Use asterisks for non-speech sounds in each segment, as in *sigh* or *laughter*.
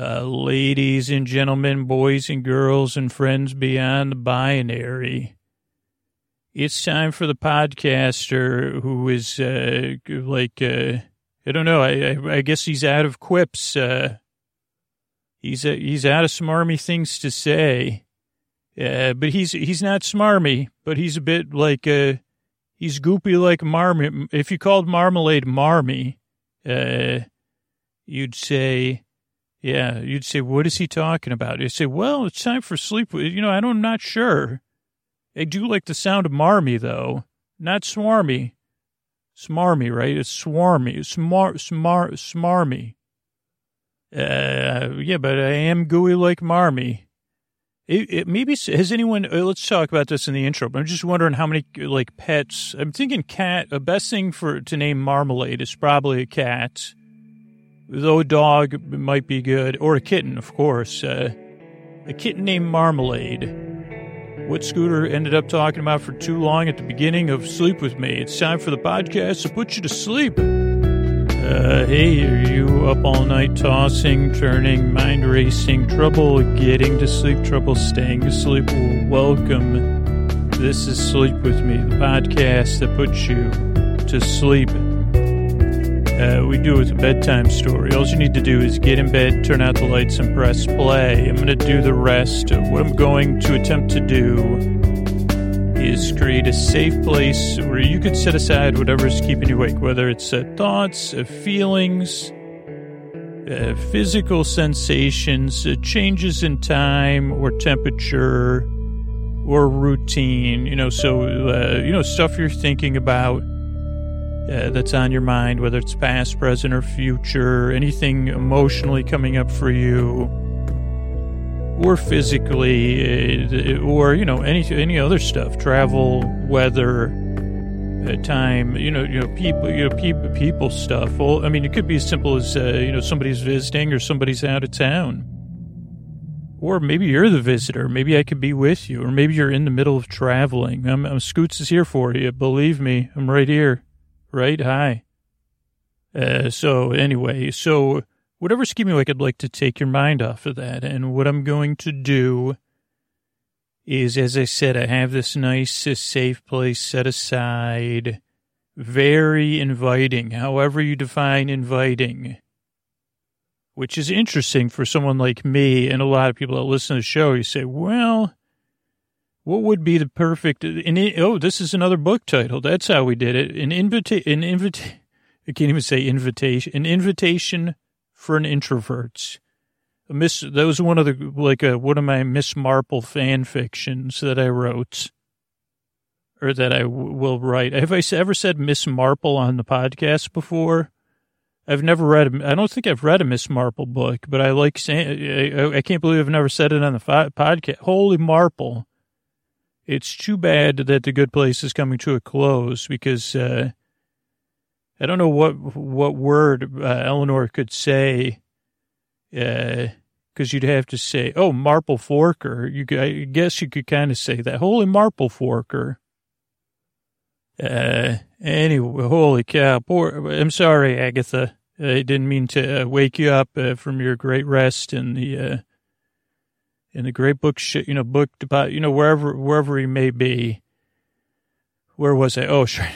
Uh, ladies and gentlemen, boys and girls, and friends beyond the binary. It's time for the podcaster who is uh, like, uh, I don't know, I, I, guess he's out of quips. Uh, he's, uh, he's out of smarmy things to say. But he's he's not smarmy, but he's a bit like he's goopy like marmy. If you called marmalade marmy, you'd say, yeah, you'd say, what is he talking about? You'd say, well, it's time for sleep. You know, I don't, I'm not sure. I do like the sound of marmy though, not swarmy. Smarmy, right? It's swarmy, smar, smar, smarmy. Uh, yeah, but I am gooey like marmy. It, it, maybe has anyone? Uh, let's talk about this in the intro. But I'm just wondering how many like pets. I'm thinking cat. The best thing for to name Marmalade is probably a cat. Though a dog might be good, or a kitten, of course. Uh, a kitten named Marmalade. What Scooter ended up talking about for too long at the beginning of Sleep with Me. It's time for the podcast to put you to sleep. Uh, hey, are you up all night tossing, turning, mind racing, trouble getting to sleep, trouble staying asleep? Well, welcome. This is Sleep With Me, the podcast that puts you to sleep. Uh, we do it with a bedtime story. All you need to do is get in bed, turn out the lights, and press play. I'm going to do the rest. What I'm going to attempt to do is create a safe place where you could set aside whatever's keeping you awake, whether it's uh, thoughts, uh, feelings, uh, physical sensations, uh, changes in time or temperature or routine, you know, so, uh, you know, stuff you're thinking about uh, that's on your mind, whether it's past, present, or future, anything emotionally coming up for you or physically, or you know any any other stuff, travel, weather, uh, time, you know, you know people, you know people, people stuff. Well, I mean, it could be as simple as uh, you know somebody's visiting or somebody's out of town, or maybe you're the visitor. Maybe I could be with you, or maybe you're in the middle of traveling. I'm, I'm Scoots is here for you. Believe me, I'm right here. Right? Hi. Uh, so anyway, so whatever scheme you like, I'd like to take your mind off of that. And what I'm going to do is, as I said, I have this nice, safe place set aside, very inviting, however you define inviting, which is interesting for someone like me and a lot of people that listen to the show. You say, well, what would be the perfect, oh, this is another book title. That's how we did it. An invitation, an invitation, I can't even say invitation, an invitation for an introvert. Miss, that was one of the like a, one of my Miss Marple fan fictions that I wrote, or that I w- will write. Have I ever said Miss Marple on the podcast before? I've never read. I don't think I've read a Miss Marple book, but I like saying. I, I can't believe I've never said it on the fi- podcast. Holy Marple! It's too bad that the good place is coming to a close because. Uh, I don't know what what word uh, Eleanor could say, because uh, you'd have to say, "Oh, Marple Forker." You, I guess, you could kind of say that. Holy Marple Forker. Uh, anyway, holy cow! Poor. I'm sorry, Agatha. I didn't mean to uh, wake you up uh, from your great rest in the uh, in the great book, you know, book about you know wherever wherever he may be. Where was I? Oh, *laughs* sure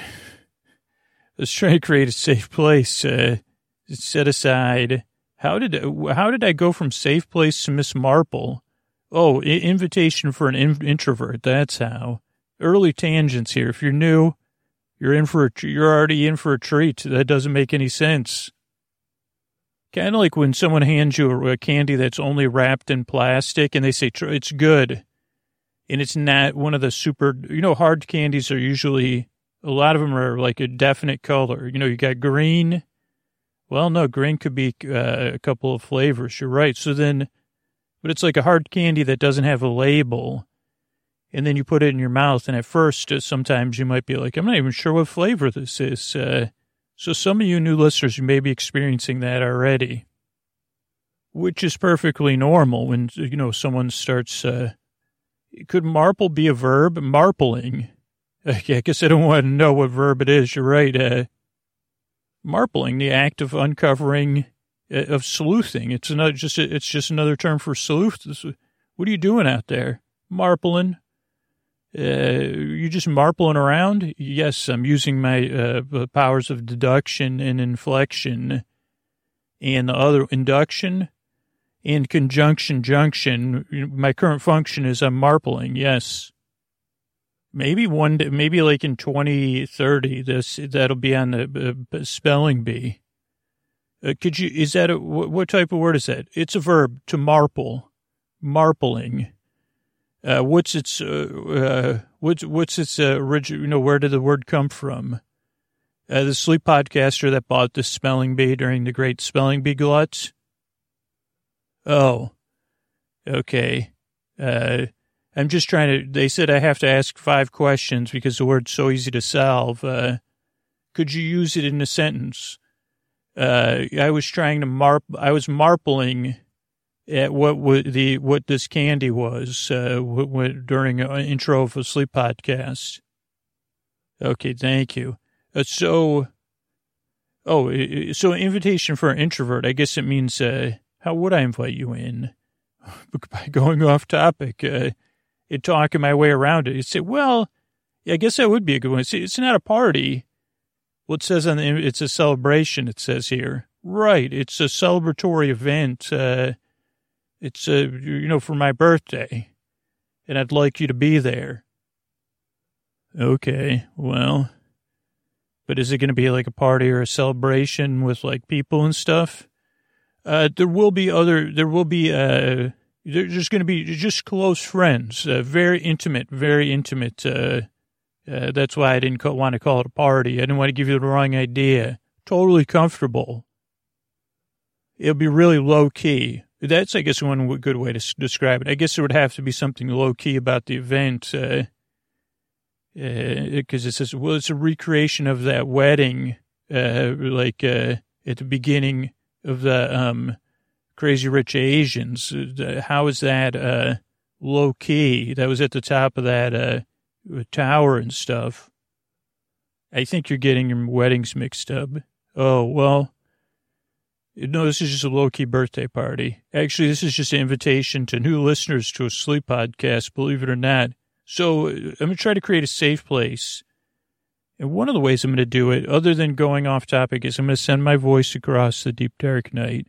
was trying to create a safe place, uh, set aside. How did how did I go from safe place to Miss Marple? Oh, invitation for an in- introvert. That's how. Early tangents here. If you're new, you're in for a, you're already in for a treat. That doesn't make any sense. Kind of like when someone hands you a, a candy that's only wrapped in plastic and they say it's good, and it's not one of the super. You know, hard candies are usually a lot of them are like a definite color. You know, you got green. Well, no, green could be uh, a couple of flavors. You're right. So then, but it's like a hard candy that doesn't have a label. And then you put it in your mouth. And at first, uh, sometimes you might be like, I'm not even sure what flavor this is. Uh, so some of you new listeners, may be experiencing that already, which is perfectly normal when, you know, someone starts, uh, could marple be a verb? Marpling *laughs* I guess I don't want to know what verb it is. You're right. Uh, marpling, the act of uncovering uh, of sleuthing. It's another just it's just another term for sleuth. What are you doing out there, marpling? Uh, you just marpling around? Yes, I'm using my uh, powers of deduction and inflection, and the other induction and conjunction junction. My current function is I'm marpling. Yes. Maybe one day, maybe like in 2030, this, that'll be on the uh, spelling bee. Uh, could you, is that a, what, type of word is that? It's a verb to marple, marpling. Uh, what's its, uh, uh what's, what's its, uh, original, you know, where did the word come from? Uh, the sleep podcaster that bought the spelling bee during the great spelling bee gluts. Oh, okay. Uh, I'm just trying to, they said I have to ask five questions because the word's so easy to solve. Could you use it in a sentence? I was trying to marp, I was marpling at what the, what this candy was, uh, during an intro of a sleep podcast. Okay. Thank you. Uh, so, oh, so invitation for an introvert, I guess it means, uh, how would I invite you in? *laughs* By going off topic. Uh, and talking my way around it. You say, well, I guess that would be a good one. See, it's not a party. Well, it says on the, it's a celebration. It says here, right? It's a celebratory event. Uh, it's a, you know, for my birthday, and I'd like you to be there. Okay, well, but is it going to be like a party or a celebration with like people and stuff? Uh, there will be other, there will be, uh, they're just going to be just close friends, uh, very intimate, very intimate. Uh, uh, that's why I didn't co- want to call it a party. I didn't want to give you the wrong idea. Totally comfortable. It'll be really low key. That's, I guess, one good way to describe it. I guess there would have to be something low key about the event, because uh, uh, it says, well, it's a recreation of that wedding, uh, like at the beginning of the um, Crazy Rich Asians. Uh, how is that uh, low key? That was at the top of that uh, tower and stuff. I think you're getting your weddings mixed up. Oh, well, no, this is just a low key birthday party. Actually, this is just an invitation to new listeners to a sleep podcast, believe it or not. So uh, I'm going to try to create a safe place. And one of the ways I'm going to do it, other than going off topic, is I'm going to send my voice across the deep dark night.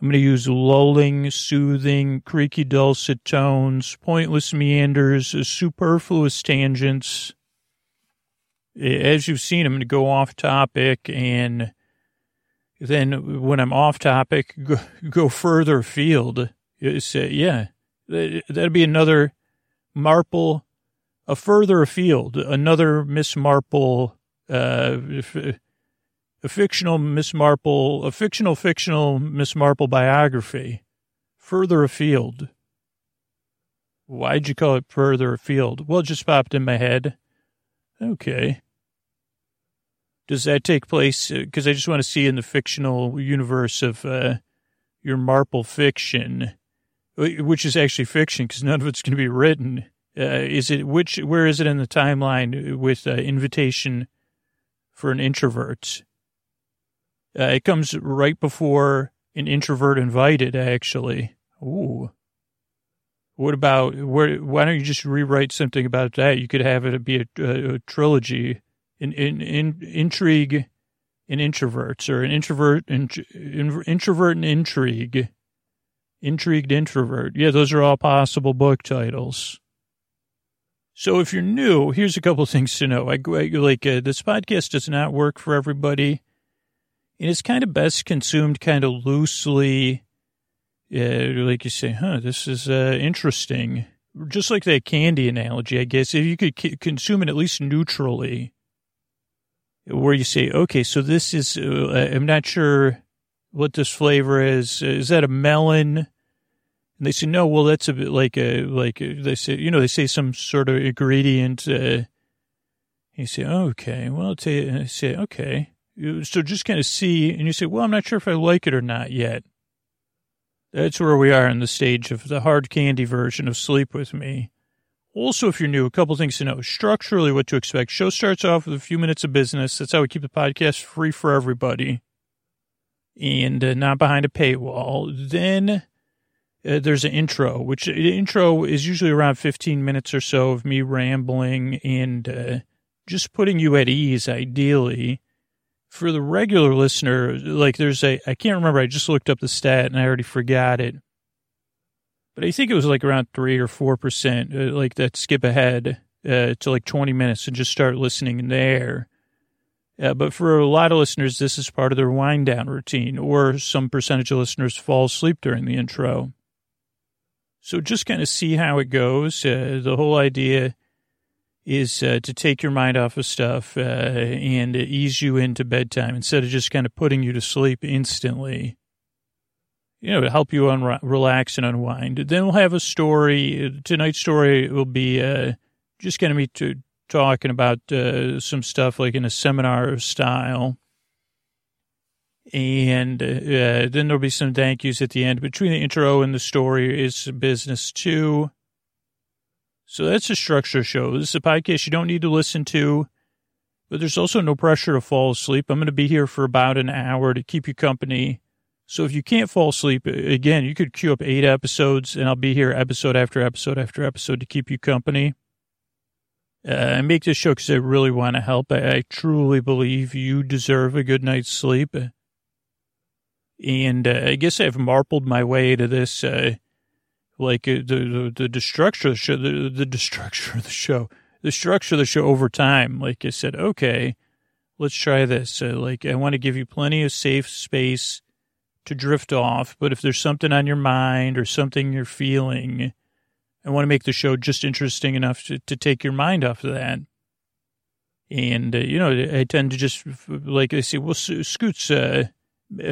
I'm going to use lulling, soothing, creaky dulcet tones, pointless meanders, uh, superfluous tangents. As you've seen, I'm going to go off topic and then when I'm off topic, go, go further afield. Say, yeah, that'd be another Marple, a further afield, another Miss Marple, uh, a fictional Miss Marple, a fictional, fictional Miss Marple biography, further afield. Why'd you call it further afield? Well, it just popped in my head. Okay. Does that take place? Because uh, I just want to see in the fictional universe of uh, your Marple fiction, which is actually fiction because none of it's going to be written. Uh, is it which? Where is it in the timeline with uh, invitation for an introvert? Uh, it comes right before an introvert invited, actually. Ooh. What about where? Why don't you just rewrite something about that? You could have it be a, a, a trilogy, in intrigue, and introverts, or an introvert, in, in, introvert and intrigue, intrigued introvert. Yeah, those are all possible book titles. So if you're new, here's a couple *laughs* things to know. I like uh, this podcast does not work for everybody and it's kind of best consumed kind of loosely. Uh, like you say, huh, this is uh, interesting. Just like that candy analogy, I guess, if you could c- consume it at least neutrally, where you say, okay, so this is, uh, I'm not sure what this flavor is. Is that a melon? And they say, no, well, that's a bit like a, like a, they say, you know, they say some sort of ingredient. Uh, you say, okay, well, I say, okay. So just kind of see, and you say, well, I'm not sure if I like it or not yet. That's where we are in the stage of the hard candy version of Sleep With Me. Also, if you're new, a couple things to know. Structurally, what to expect. Show starts off with a few minutes of business. That's how we keep the podcast free for everybody. and uh, not behind a paywall. Then uh, there's an intro, which the intro is usually around 15 minutes or so of me rambling and uh, just putting you at ease, ideally. For the regular listener, like there's a, I can't remember, I just looked up the stat and I already forgot it. But I think it was like around 3 or 4%, uh, like that skip ahead uh, to like 20 minutes and just start listening there. Uh, but for a lot of listeners, this is part of their wind down routine, or some percentage of listeners fall asleep during the intro. So just kind of see how it goes. Uh, the whole idea is uh, to take your mind off of stuff uh, and ease you into bedtime instead of just kind of putting you to sleep instantly. You know, help you un- relax and unwind. Then we'll have a story. Tonight's story will be uh, just going to be to talking about uh, some stuff like in a seminar style. And uh, then there'll be some thank yous at the end. Between the intro and the story is business too. So that's a structure show. This is a podcast you don't need to listen to, but there's also no pressure to fall asleep. I'm going to be here for about an hour to keep you company. So if you can't fall asleep, again, you could queue up eight episodes and I'll be here episode after episode after episode to keep you company. Uh, I make this show because I really want to help. I, I, truly believe you deserve a good night's sleep. And uh, I guess I've marpled my way to this, uh, like uh, the, the the structure of the show, the, the structure of the show, the structure of the show over time. Like I said, okay, let's try this. Uh, like I want to give you plenty of safe space to drift off, but if there's something on your mind or something you're feeling I want to make the show just interesting enough to, to take your mind off of that. And, uh, you know, I tend to just, like I say, well, Scoots, uh,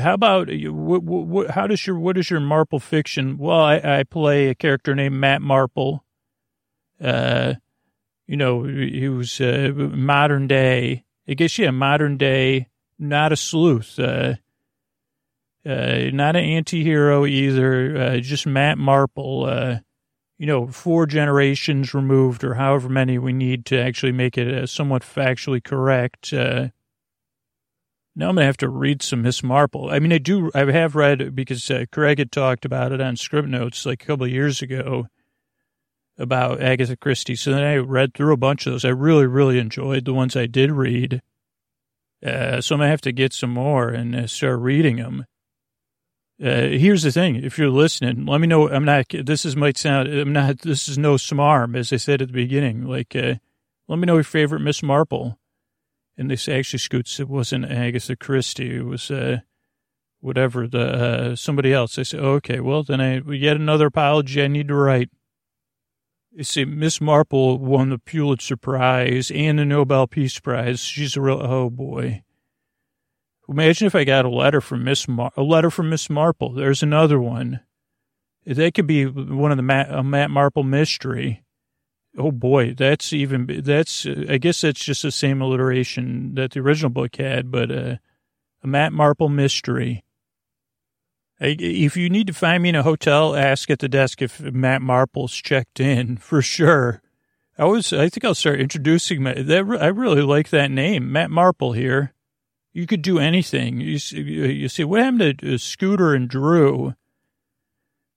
how about, what, what, how does your, what is your Marple fiction? Well, I, I play a character named Matt Marple. Uh, you know, he was uh, modern day, I guess, yeah, modern day, not a sleuth, uh, uh, not an anti-hero either, uh, just Matt Marple, uh, you know, four generations removed or however many we need to actually make it uh, somewhat factually correct. Uh, now I'm going to have to read some Miss Marple. I mean, I do, I have read because uh, Craig had talked about it on Script Notes like a couple of years ago about Agatha Christie. So then I read through a bunch of those. I really, really enjoyed the ones I did read. Uh, so I'm to have to get some more and uh, start reading them. Uh, here's the thing. If you're listening, let me know. I'm not, this is might sound, I'm not, this is no smarm, as I said at the beginning. Like, uh, let me know your favorite Miss Marple. And this actually scoots, it wasn't Agatha Christie. It was, uh, whatever the, uh, somebody else. I said, okay, well, then I, yet another apology I need to write. You see, Miss Marple won the Pulitzer Prize and the Nobel Peace Prize. She's a real, oh boy. Imagine if I got a letter from Miss Mar- a letter from Miss Marple. There's another one. That could be one of the Matt, Matt Marple mystery. Oh boy, that's even that's. I guess that's just the same alliteration that the original book had, but uh, a Matt Marple mystery. If you need to find me in a hotel, ask at the desk if Matt Marple's checked in *laughs* for sure. I was. I think I'll start introducing my. That I really like that name, Matt Marple here. You could do anything. You see, you see what happened to uh, Scooter and Drew?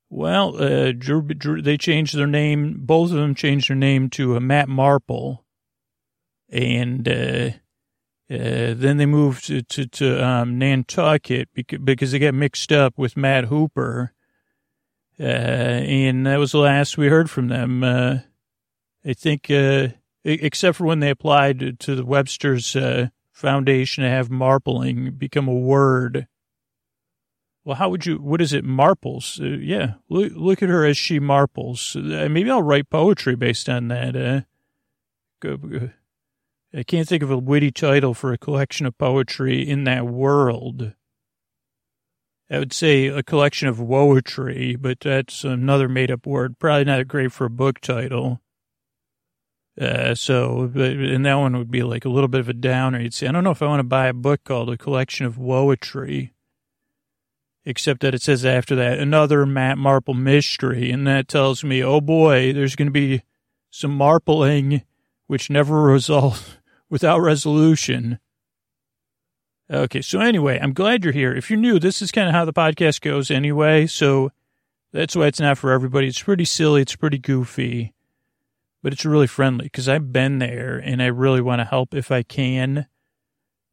Well, uh, Drew, Drew, they changed their name. Both of them changed their name to uh, Matt Marple, and uh, uh, then they moved to to, to um, Nantucket because, they got mixed up with Matt Hooper, uh, and that was the last we heard from them. I think, except for when they applied to the Webster's foundation to have marpling become a word. Well, how would you, what is it, marples? Uh, yeah, look, look at her as she marples. Uh, maybe I'll write poetry based on that. Uh, I can't think of a witty title for a collection of poetry in that world. I would say a collection of woetry, but that's another made up word. Probably not great for a book title. Uh, so, and that one would be like a little bit of a downer. You'd say, I don't know if I want to buy a book called A Collection of Woetry, except that it says after that, another Matt Marple mystery. And that tells me, oh boy, there's going to be some marpling which never resolves *laughs* without resolution. Okay, so anyway, I'm glad you're here. If you're new, this is kind of how the podcast goes anyway. So that's why it's not for everybody. It's pretty silly. It's pretty goofy, but it's really friendly because I've been there and I really want to help if I can.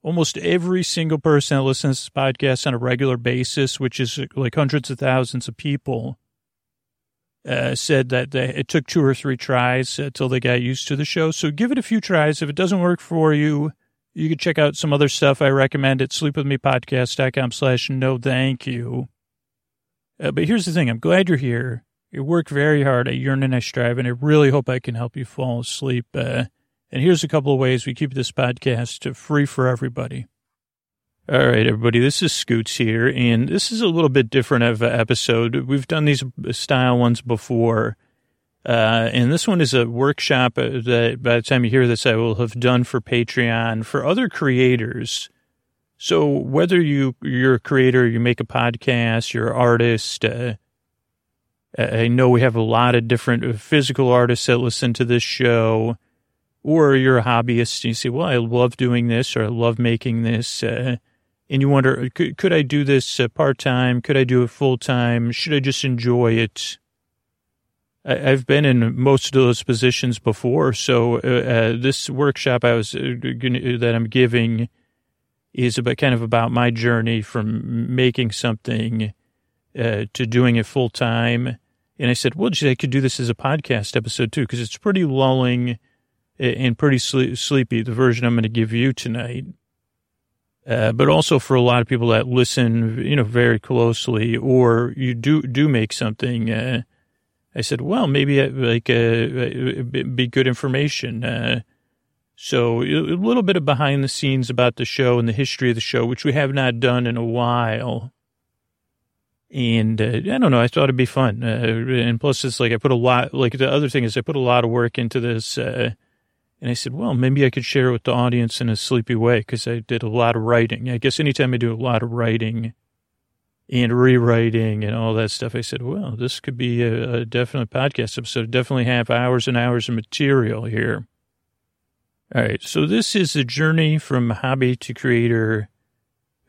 Almost every single person that listens to this podcast on a regular basis, which is like hundreds of thousands of people, uh, said that they, it took two or three tries until they got used to the show. So give it a few tries. If it doesn't work for you, you can check out some other stuff I recommend at sleepwithmepodcast.com slash no thank you. Uh, but here's the thing. I'm glad you're here. You work very hard. I yearn and I strive, and I really hope I can help you fall asleep. Uh, and here's a couple of ways we keep this podcast free for everybody. All right, everybody, this is Scoots here, and this is a little bit different of an episode. We've done these style ones before, uh, and this one is a workshop that by the time you hear this, I will have done for Patreon for other creators. So whether you you're a creator, you make a podcast, you're an artist. Uh, I know we have a lot of different physical artists that listen to this show, or you're a hobbyist and you say, "Well, I love doing this, or I love making this," uh, and you wonder, could, could I do this uh, part time? Could I do it full time? Should I just enjoy it? I, I've been in most of those positions before, so uh, uh, this workshop I was uh, gonna, that I'm giving is about kind of about my journey from making something uh, to doing it full time. And I said, well, I could do this as a podcast episode too, because it's pretty lulling and pretty sleepy, the version I'm going to give you tonight. Uh, but also for a lot of people that listen, you know, very closely, or you do do make something. Uh, I said, well, maybe uh, like uh, be good information. Uh, so a little bit of behind the scenes about the show and the history of the show, which we have not done in a while. And uh, I don't know, I thought it'd be fun. Uh, and plus, it's like I put a lot, like the other thing is I put a lot of work into this. Uh, and I said, well, maybe I could share it with the audience in a sleepy way because I did a lot of writing. I guess anytime I do a lot of writing and rewriting and all that stuff, I said, well, this could be a, a definite podcast episode. Definitely have hours and hours of material here. All right. So this is a journey from hobby to creator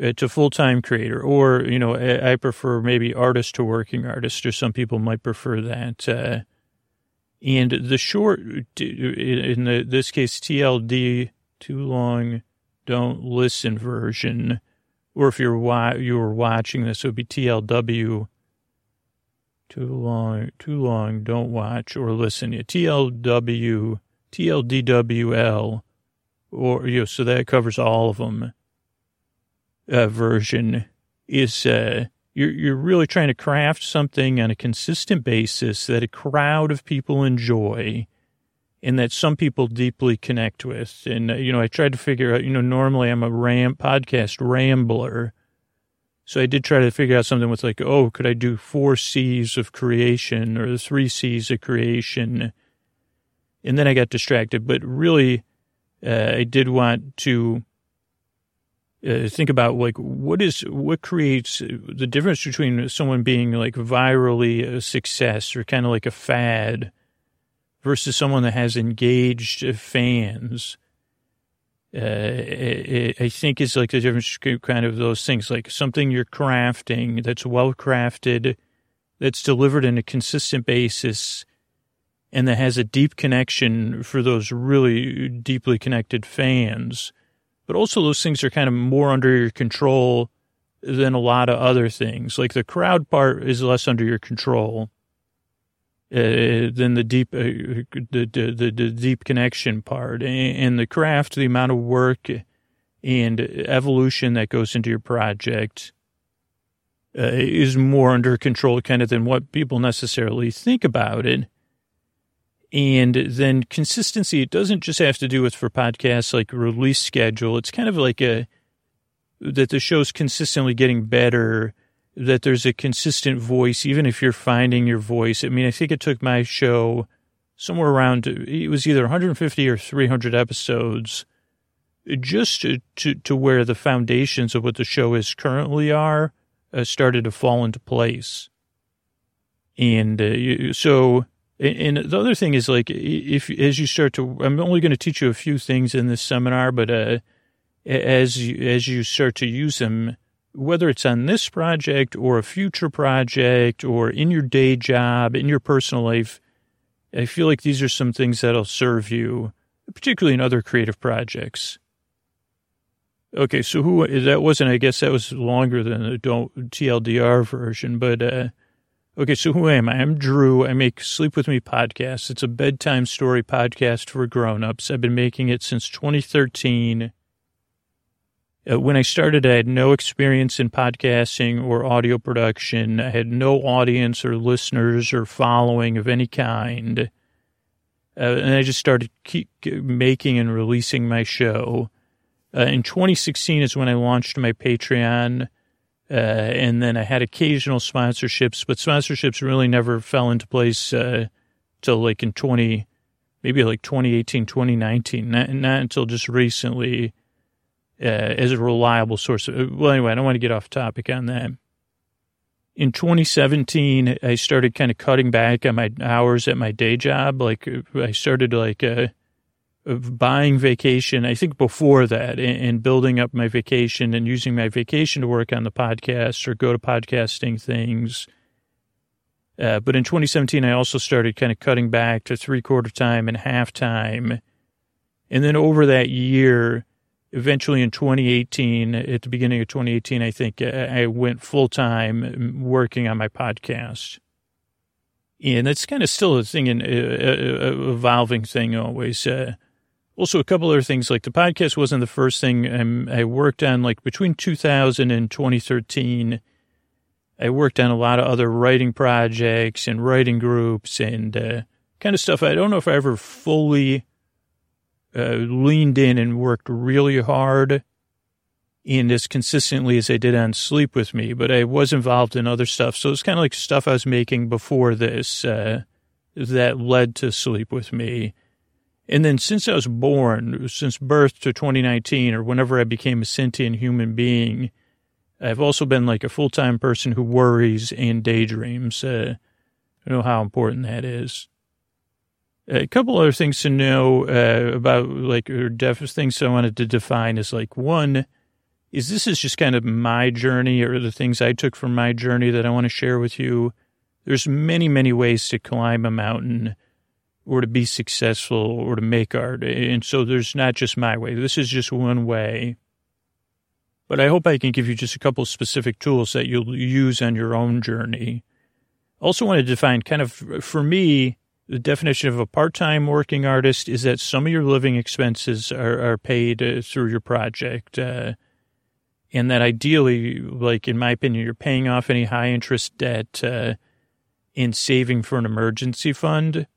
to full-time creator, or, you know, I, prefer maybe artist to working artist, or some people might prefer that. Uh, and the short, in the, this case, TLD, too long, don't listen version, or if you're wa- you were watching this, it would be TLW, too long, too long, don't watch or listen. TLW TLDWL, or, you know, so that covers all of them, uh, version is, uh, you're, you're really trying to craft something on a consistent basis that a crowd of people enjoy and that some people deeply connect with. And, uh, you know, I tried to figure out, you know, normally I'm a ram podcast rambler. So I did try to figure out something with like, oh, could I do four C's of creation or the three C's of creation? and then I got distracted. But really, uh, I did want to uh, think about like what is what creates the difference between someone being like virally a success or kind of like a fad versus someone that has engaged fans. Uh, I think is like the difference kind of those things, like something you're crafting that's well crafted, that's delivered in a consistent basis, and that has a deep connection for those really deeply connected fans. But also, those things are kind of more under your control than a lot of other things. Like the crowd part is less under your control uh, than the deep, uh, the, the, the, the deep connection part, and the craft, the amount of work and evolution that goes into your project. Uh, is more under control kind of than what people necessarily think about it. And then consistency, it doesn't just have to do with for podcasts like release schedule. It's kind of like a, that the show's consistently getting better, that there's a consistent voice, even if you're finding your voice. I mean, I think it took my show somewhere around, it was either 150 or 300 episodes just to, to, to where the foundations of what the show is currently are uh, started to fall into place. And uh, so and the other thing is like, if as you start to, I'm only going to teach you a few things in this seminar, but uh, as you, as you start to use them, whether it's on this project or a future project or in your day job, in your personal life, I feel like these are some things that'll serve you, particularly in other creative projects. Okay, so who that wasn't? I guess that was longer than the don't TLDR version, but uh, okay. So who am I? I'm Drew. I make Sleep with Me podcast. It's a bedtime story podcast for grown-ups. I've been making it since 2013. Uh, when I started, I had no experience in podcasting or audio production. I had no audience or listeners or following of any kind. Uh, and I just started keep making and releasing my show. Uh, in 2016 is when I launched my Patreon. Uh, and then I had occasional sponsorships, but sponsorships really never fell into place uh, till like in 20, maybe like 2018, 2019, not, not until just recently uh, as a reliable source. Of, well, anyway, I don't want to get off topic on that. In 2017, I started kind of cutting back on my hours at my day job. Like I started like uh, buying vacation. I think before that, and, building up my vacation and using my vacation to work on the podcast or go to podcasting things. Uh, but in 2017, I also started kind of cutting back to three quarter time and half time. And then over that year, eventually in 2018, at the beginning of 2018, I think uh, I went full time working on my podcast. And that's kind of still a thing, an uh, uh, evolving thing always. Uh, also, a couple other things like the podcast wasn't the first thing I worked on. Like between 2000 and 2013, I worked on a lot of other writing projects and writing groups and uh, kind of stuff. I don't know if I ever fully uh, leaned in and worked really hard and as consistently as I did on Sleep With Me, but I was involved in other stuff. So it's kind of like stuff I was making before this uh, that led to Sleep With Me. And then since I was born, since birth to 2019 or whenever I became a sentient human being, I've also been like a full time person who worries and daydreams. Uh, I know how important that is. A couple other things to know uh, about, like, or def- things I wanted to define is like one is this is just kind of my journey or the things I took from my journey that I want to share with you. There's many, many ways to climb a mountain or to be successful or to make art. And so there's not just my way. This is just one way. But I hope I can give you just a couple specific tools that you'll use on your own journey. Also want to define kind of, for me, the definition of a part-time working artist is that some of your living expenses are, are paid uh, through your project. Uh, and that ideally, like in my opinion, you're paying off any high interest debt uh, and saving for an emergency fund.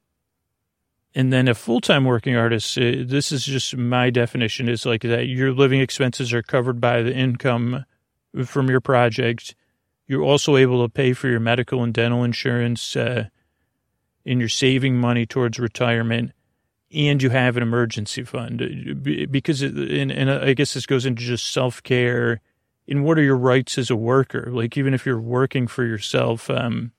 And then a full-time working artist, uh, this is just my definition, is like that your living expenses are covered by the income from your project. You're also able to pay for your medical and dental insurance, uh, and you're saving money towards retirement and you have an emergency fund because it, and, and I guess this goes into just self care and what are your rights as a worker? Like even if you're working for yourself, um,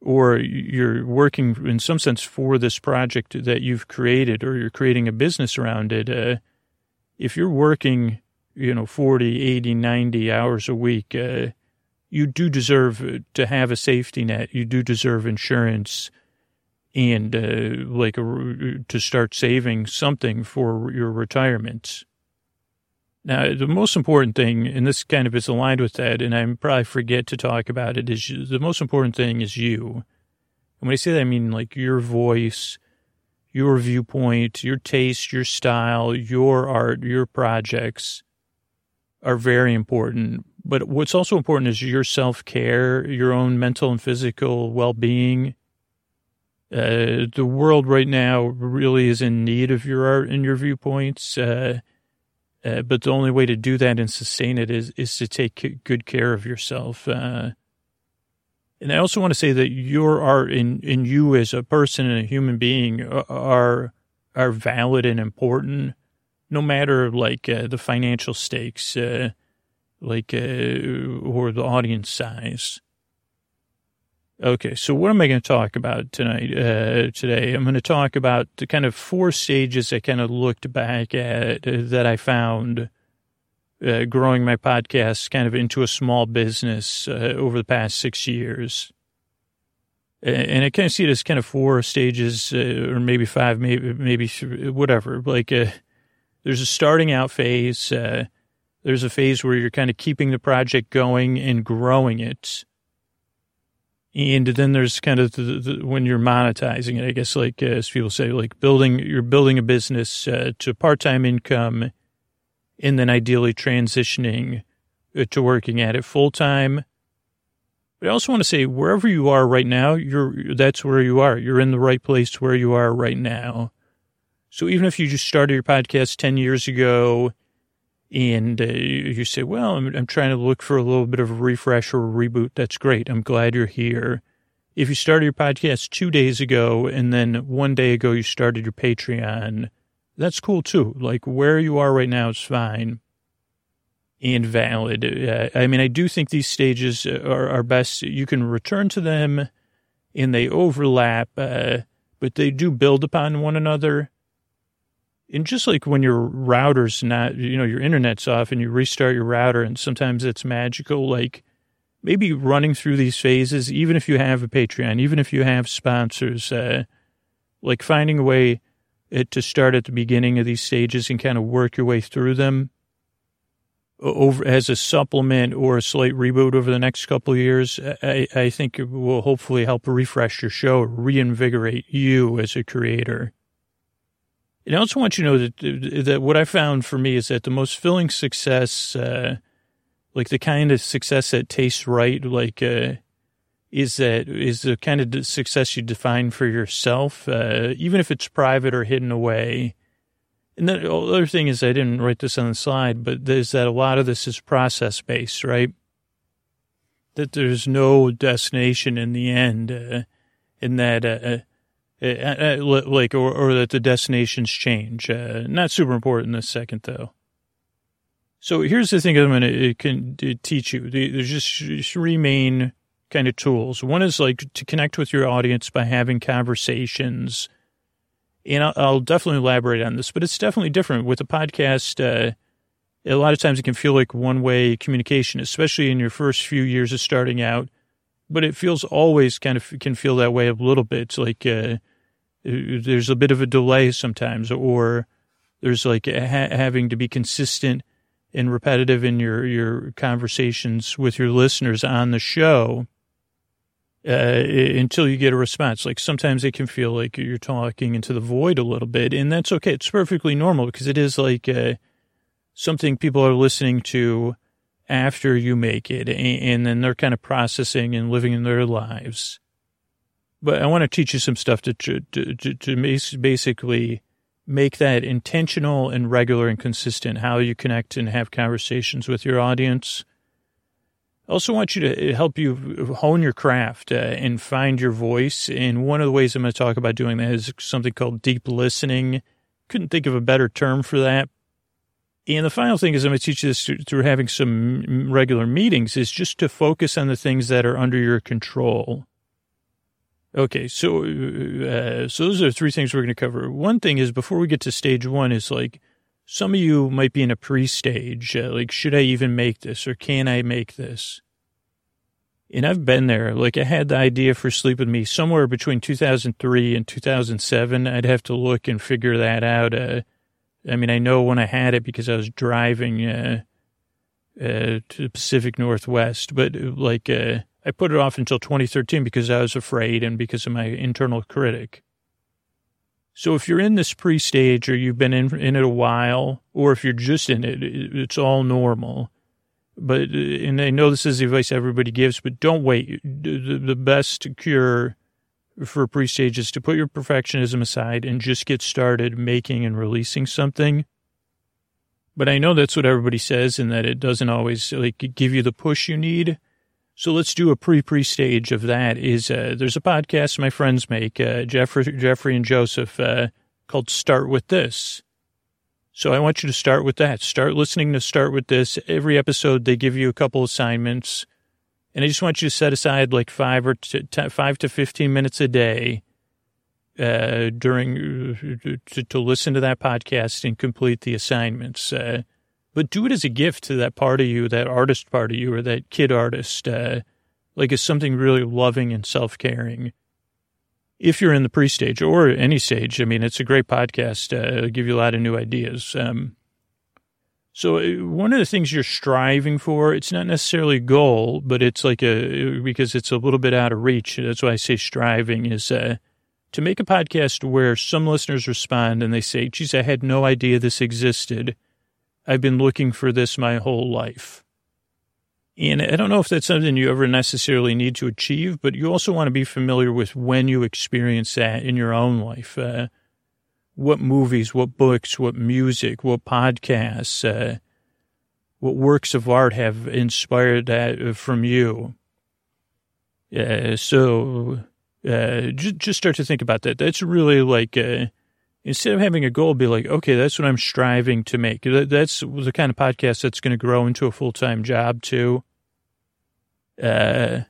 or you're working in some sense for this project that you've created, or you're creating a business around it. Uh, if you're working, you know, 40, 80, 90 hours a week, uh, you do deserve to have a safety net. You do deserve insurance and uh, like a, to start saving something for your retirement. Now, the most important thing, and this kind of is aligned with that, and I probably forget to talk about it, is the most important thing is you. And when I say that, I mean like your voice, your viewpoint, your taste, your style, your art, your projects are very important but what's also important is your self care, your own mental and physical well being. Uh, the world right now really is in need of your art and your viewpoints. Uh, uh, but the only way to do that and sustain it is, is to take good care of yourself. Uh, and I also want to say that your art in and you as a person and a human being are, are valid and important, no matter like uh, the financial stakes. Uh, like uh, or the audience size. Okay, so what am I going to talk about tonight? Uh, today, I'm going to talk about the kind of four stages I kind of looked back at uh, that I found uh, growing my podcast kind of into a small business uh, over the past six years. And I kind of see it as kind of four stages, uh, or maybe five, maybe maybe whatever. Like, there's a starting out phase. there's a phase where you're kind of keeping the project going and growing it and then there's kind of the, the, when you're monetizing it, I guess, like uh, as people say, like building, you're building a business uh, to part-time income and then ideally transitioning uh, to working at it full-time. But I also want to say wherever you are right now, you're, that's where you are. You're in the right place where you are right now. So even if you just started your podcast 10 years ago and uh, you say, well, I'm, I'm trying to look for a little bit of a refresh or a reboot. That's great. I'm glad you're here. If you started your podcast two days ago and then one day ago you started your Patreon, that's cool too. Like where you are right now is fine and valid. Uh, I mean, I do think these stages are, are best. You can return to them and they overlap, uh, but they do build upon one another. And just like when your router's not, you know, your internet's off and you restart your router and sometimes it's magical, like maybe running through these phases, even if you have a Patreon, even if you have sponsors, uh, like finding a way uh, to start at the beginning of these stages and kind of work your way through them over as a supplement or a slight reboot over the next couple of years, I, I think will hopefully help refresh your show, reinvigorate you as a creator. And I also want you to know that that what I found for me is that the most filling success, uh, like the kind of success that tastes right, like uh, is that is the kind of success you define for yourself, uh, even if it's private or hidden away. And the other thing is, I didn't write this on the slide, but there's that a lot of this is process based, right? That there's no destination in the end, uh, and that uh, uh, uh, uh like or, or that the destinations change. Uh, not super important this second though. So here's the thing I'm going to can teach you. There's just three main kind of tools. One is like to connect with your audience by having conversations. And I'll, I'll definitely elaborate on this, but it's definitely different with a podcast. Uh, a lot of times it can feel like one way communication, especially in your first few years of starting out. But it feels always kind of can feel that way a little bit. Like, uh, there's a bit of a delay sometimes, or there's like ha- having to be consistent and repetitive in your, your conversations with your listeners on the show uh, until you get a response. Like sometimes it can feel like you're talking into the void a little bit, and that's okay. It's perfectly normal because it is like uh, something people are listening to after you make it, and, and then they're kind of processing and living in their lives but I want to teach you some stuff to, to, to, to basically make that intentional and regular and consistent, how you connect and have conversations with your audience. I also want you to help you hone your craft uh, and find your voice. And one of the ways I'm going to talk about doing that is something called deep listening. Couldn't think of a better term for that. And the final thing is I'm going to teach you this through having some regular meetings is just to focus on the things that are under your control. Okay, so uh, so those are three things we're going to cover. One thing is before we get to stage one is like some of you might be in a pre-stage, uh, like should I even make this or can I make this? And I've been there. Like I had the idea for Sleep with Me somewhere between 2003 and 2007. I'd have to look and figure that out. Uh, I mean, I know when I had it because I was driving uh, uh, to the Pacific Northwest, but like uh, I put it off until 2013 because I was afraid and because of my internal critic. So if you're in this pre-stage or you've been in, in it a while, or if you're just in it, it's all normal. But, uh, and I know this is the advice everybody gives, but don't wait. The best cure for pre-stage is to put your perfectionism aside and just get started making and releasing something. But I know that's what everybody says and that it doesn't always like give you the push you need. So let's do a pre-pre stage of that. Is uh, there's a podcast my friends make, uh, Jeffrey, Jeffrey and Joseph, uh, called "Start with This." So I want you to start with that. Start listening to "Start with This." Every episode, they give you a couple assignments. And I just want you to set aside like five or t- t- five to 15 minutes a day uh, during to, to, listen to that podcast and complete the assignments. But do it as a gift to that part of you, that artist part of you, or that kid artist, uh, like as something really loving and self caring. If you're in the pre stage or any stage, I mean, it's a great podcast. Uh, it'll give you a lot of new ideas. Um, so uh, one of the things you're striving for, it's not necessarily a goal, but it's like a, because it's a little bit out of reach. That's why I say striving is, uh, to make a podcast where some listeners respond and they say, geez, I had no idea this existed. I've been looking for this my whole life. And I don't know if that's something you ever necessarily need to achieve, but you also want to be familiar with when you experience that in your own life. Uh, what movies, what books, what music, what podcasts, uh, what works of art have inspired that uh, from you. Uh, so uh, just, just start to think about that. That's really like, uh, instead of having a goal, be like, okay, that's what I'm striving to make. That's the kind of podcast that's going to grow into a full time job too. Uh,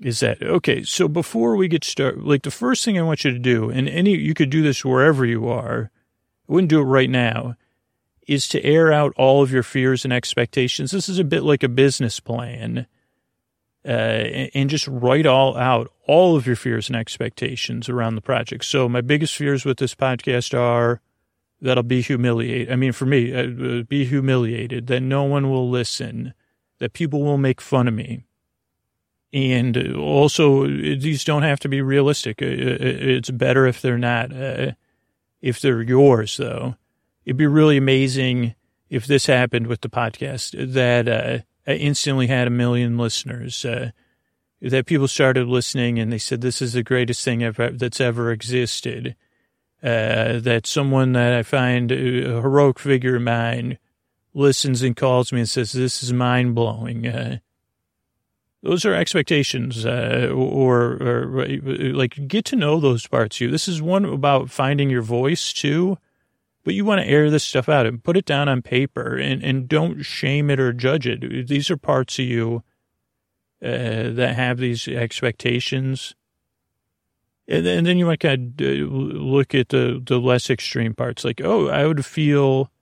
is that okay? So before we get started, like the first thing I want you to do, and any you could do this wherever you are, I wouldn't do it right now, is to air out all of your fears and expectations. This is a bit like a business plan uh, and just write all out all of your fears and expectations around the project. So my biggest fears with this podcast are that I'll be humiliated. I mean, for me, uh, be humiliated, that no one will listen, that people will make fun of me. And also, these don't have to be realistic. Uh, uh, it's better if they're not, uh, if they're yours, though. It'd be really amazing if this happened with the podcast, that, uh, I instantly had a million listeners. Uh, that people started listening and they said, this is the greatest thing that's ever existed. Uh, that someone that I find a heroic figure of mine listens and calls me and says, this is mind blowing. Uh, those are expectations, uh, or, or, like get to know those parts of you. This is one about finding your voice too but you want to air this stuff out and put it down on paper and, and don't shame it or judge it. These are parts of you uh, that have these expectations. And then, and then you might kind of look at the, the less extreme parts, like, oh, I would feel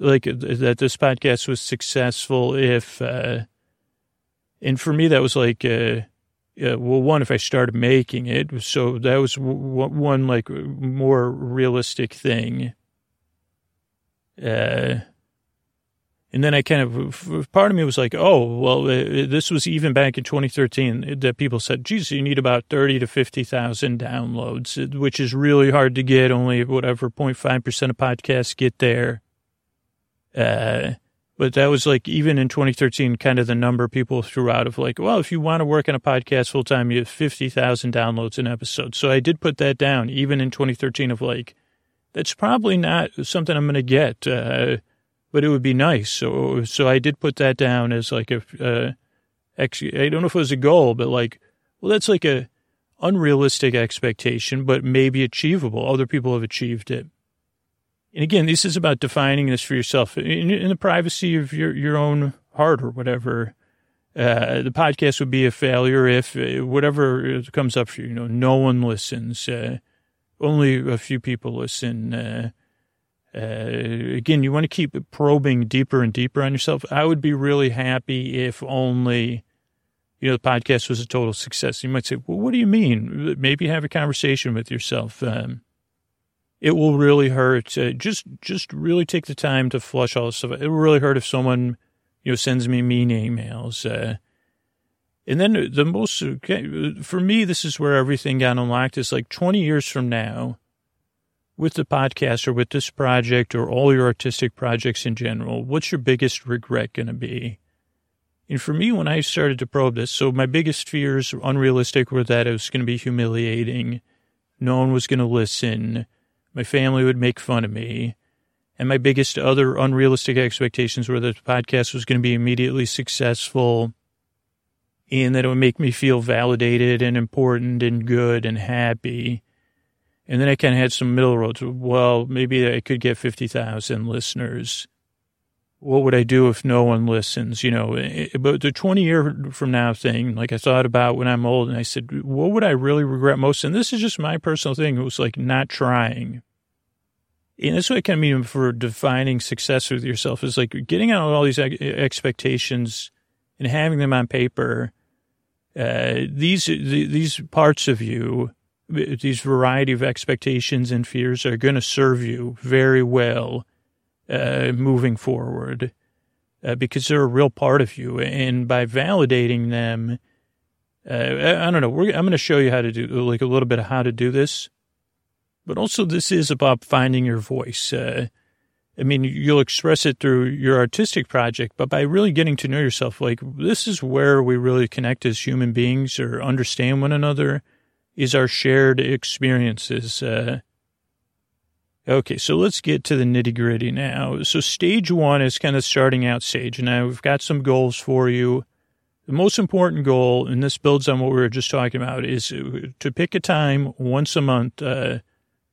like that this podcast was successful if, uh, and for me, that was like, uh, uh, well, one, if I started making it, so that was one like more realistic thing. Uh, and then I kind of, part of me was like, oh, well, uh, this was even back in 2013 that people said, geez, you need about 30 to 50,000 downloads, which is really hard to get. Only whatever 0.5% of podcasts get there. Uh, but that was like, even in 2013, kind of the number people threw out of like, well, if you want to work on a podcast full time, you have 50,000 downloads an episode. So I did put that down, even in 2013 of like, that's probably not something I'm going to get, uh, but it would be nice. So, so I did put that down as like a, uh, ex- I don't know if it was a goal, but like, well, that's like a unrealistic expectation, but maybe achievable. Other people have achieved it. And again, this is about defining this for yourself in, in the privacy of your, your own heart or whatever. Uh, the podcast would be a failure if uh, whatever comes up for you, you know, no one listens. Uh, only a few people listen. Uh, uh, again, you want to keep probing deeper and deeper on yourself. I would be really happy if only, you know, the podcast was a total success. You might say, well, what do you mean? Maybe have a conversation with yourself. Um, it will really hurt. Uh, just, just really take the time to flush all this stuff. It will really hurt if someone, you know, sends me mean emails. Uh, and then the most, for me, this is where everything got unlocked is like 20 years from now with the podcast or with this project or all your artistic projects in general, what's your biggest regret going to be? And for me, when I started to probe this, so my biggest fears, unrealistic, were that it was going to be humiliating. No one was going to listen. My family would make fun of me. And my biggest other unrealistic expectations were that the podcast was going to be immediately successful and that it would make me feel validated and important and good and happy. And then I kind of had some middle roads. Well, maybe I could get 50,000 listeners. what would I do if no one listens? You know, but the 20 year from now thing, like I thought about when I'm old and I said, what would I really regret most? And this is just my personal thing. It was like not trying. And that's what I kind of mean for defining success with yourself is like getting out all these expectations and having them on paper. Uh, these, these parts of you, these variety of expectations and fears are going to serve you very well uh, moving forward uh, because they're a real part of you. And by validating them, uh, I, don't know, I'm going to show you how to do like a little bit of how to do this. But also, this is about finding your voice. I mean, you'll express it through your artistic project, but by really getting to know yourself, like this is where we really connect as human beings or understand one another is our shared experiences. Uh, Okay, so let's get to the nitty gritty now. So stage one is kind of starting out stage. Now we've got some goals for you. The most important goal, and this builds on what we were just talking about, is to pick a time once a month uh,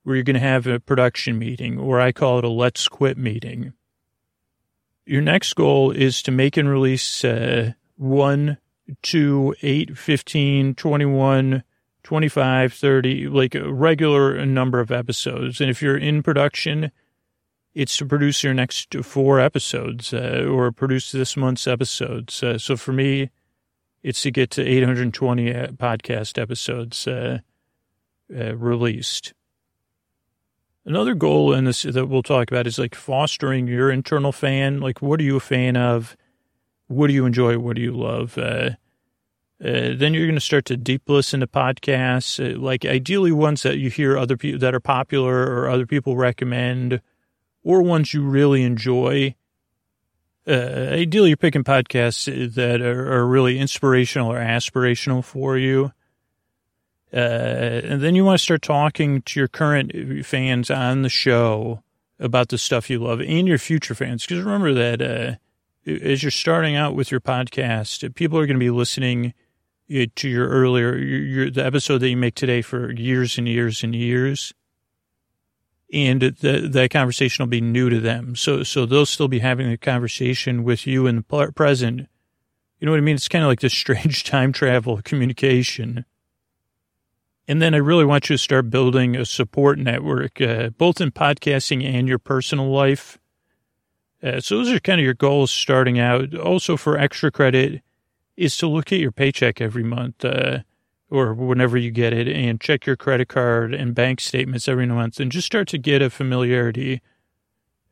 where you're going to have a production meeting, or I call it a let's quit meeting. Your next goal is to make and release uh, 1, 2, 8, 15, 21, 25, 30, like a regular number of episodes. And if you're in production, it's to produce your next four episodes uh, or produce this month's episodes. Uh, so for me, it's to get to 820 uh, podcast episodes uh, uh, released. Another goal in this that we'll talk about is like fostering your internal fan. Like, what are you a fan of? What do you enjoy? What do you love? Uh, uh, then you're going to start to deep listen to podcasts, uh, like ideally ones that you hear other people that are popular or other people recommend, or ones you really enjoy. Uh, ideally, you're picking podcasts that are, are, really inspirational or aspirational for you. Uh, and then you want to start talking to your current fans on the show about the stuff you love and your future fans. Because remember that uh, as you're starting out with your podcast, people are going to be listening – to your earlier, your, your, the episode that you make today for years and years and years. And the, that conversation will be new to them. So, so they'll still be having a conversation with you in the present. You know what I mean? It's kind of like this *laughs* strange time travel communication. And then I really want you to start building a support network, uh, both in podcasting and your personal life. Uh, so those are kind of your goals starting out. Also for extra credit, is to look at your paycheck every month uh, or whenever you get it and check your credit card and bank statements every month and just start to get a familiarity,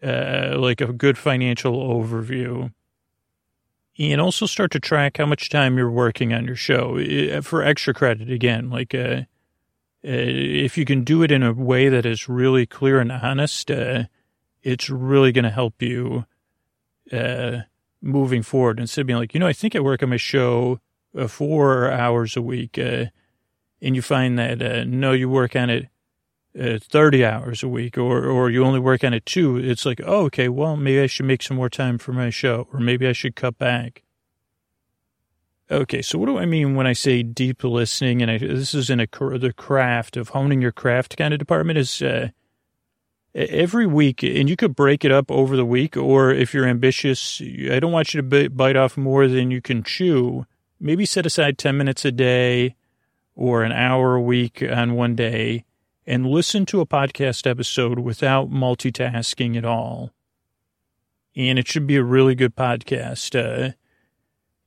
uh, like a good financial overview. And also start to track how much time you're working on your show for extra credit again. Like, uh, if you can do it in a way that is really clear and honest, uh, it's really going to help you uh, moving forward instead of being like, you know, I think I work on my show uh, four hours a week, uh, and you find that uh, no, you work on it uh, 30 hours a week, or or you only work on it two. It's like, oh, okay, well, maybe I should make some more time for my show, or maybe I should cut back. Okay, so what do I mean when I say deep listening? And I, this is in a the craft of honing your craft kind of department is uh, every week, and you could break it up over the week, or if you're ambitious, I don't want you to bite off more than you can chew. Maybe set aside 10 minutes a day or an hour a week on one day and listen to a podcast episode without multitasking at all. And it should be a really good podcast. Uh,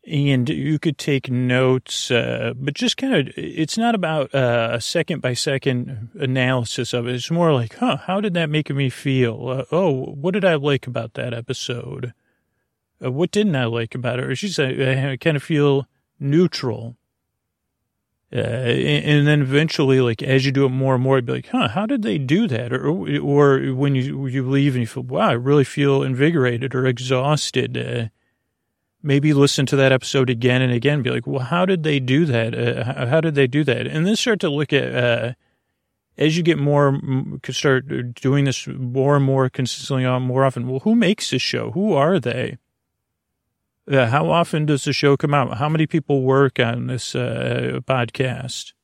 and you could take notes, uh, but just kind of, it's not about uh, a second by second analysis of it. It's more like, huh, how did that make me feel? Uh, oh, what did I like about that episode? Uh, what didn't I like about it? Or she's, I, I kind of feel neutral. Uh, and, and, then eventually, like as you do it more and more, you'd be like, "Huh, how did they do that?" Or, or when you you leave and you feel, "Wow, I really feel invigorated or exhausted." Uh, maybe listen to that episode again and again, be like, well, how did they do that? Uh, how did they do that? And then start to look at, uh, as you get more, start doing this more and more consistently on more often. Well, who makes this show? Who are they? Uh, how often does the show come out? How many people work on this uh, podcast?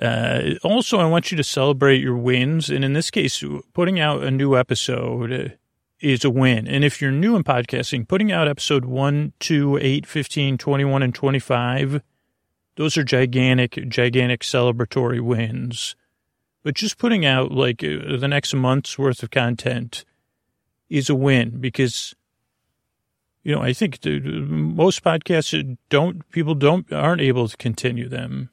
Uh, also, I want you to celebrate your wins. And in this case, putting out a new episode is a win. And if you're new in podcasting, putting out episode 1, 2, 8, 15, 21, and 25, those are gigantic, gigantic celebratory wins. But just putting out like uh, the next month's worth of content is a win because, you know, I think the, most podcasts don't, people don't, aren't able to continue them.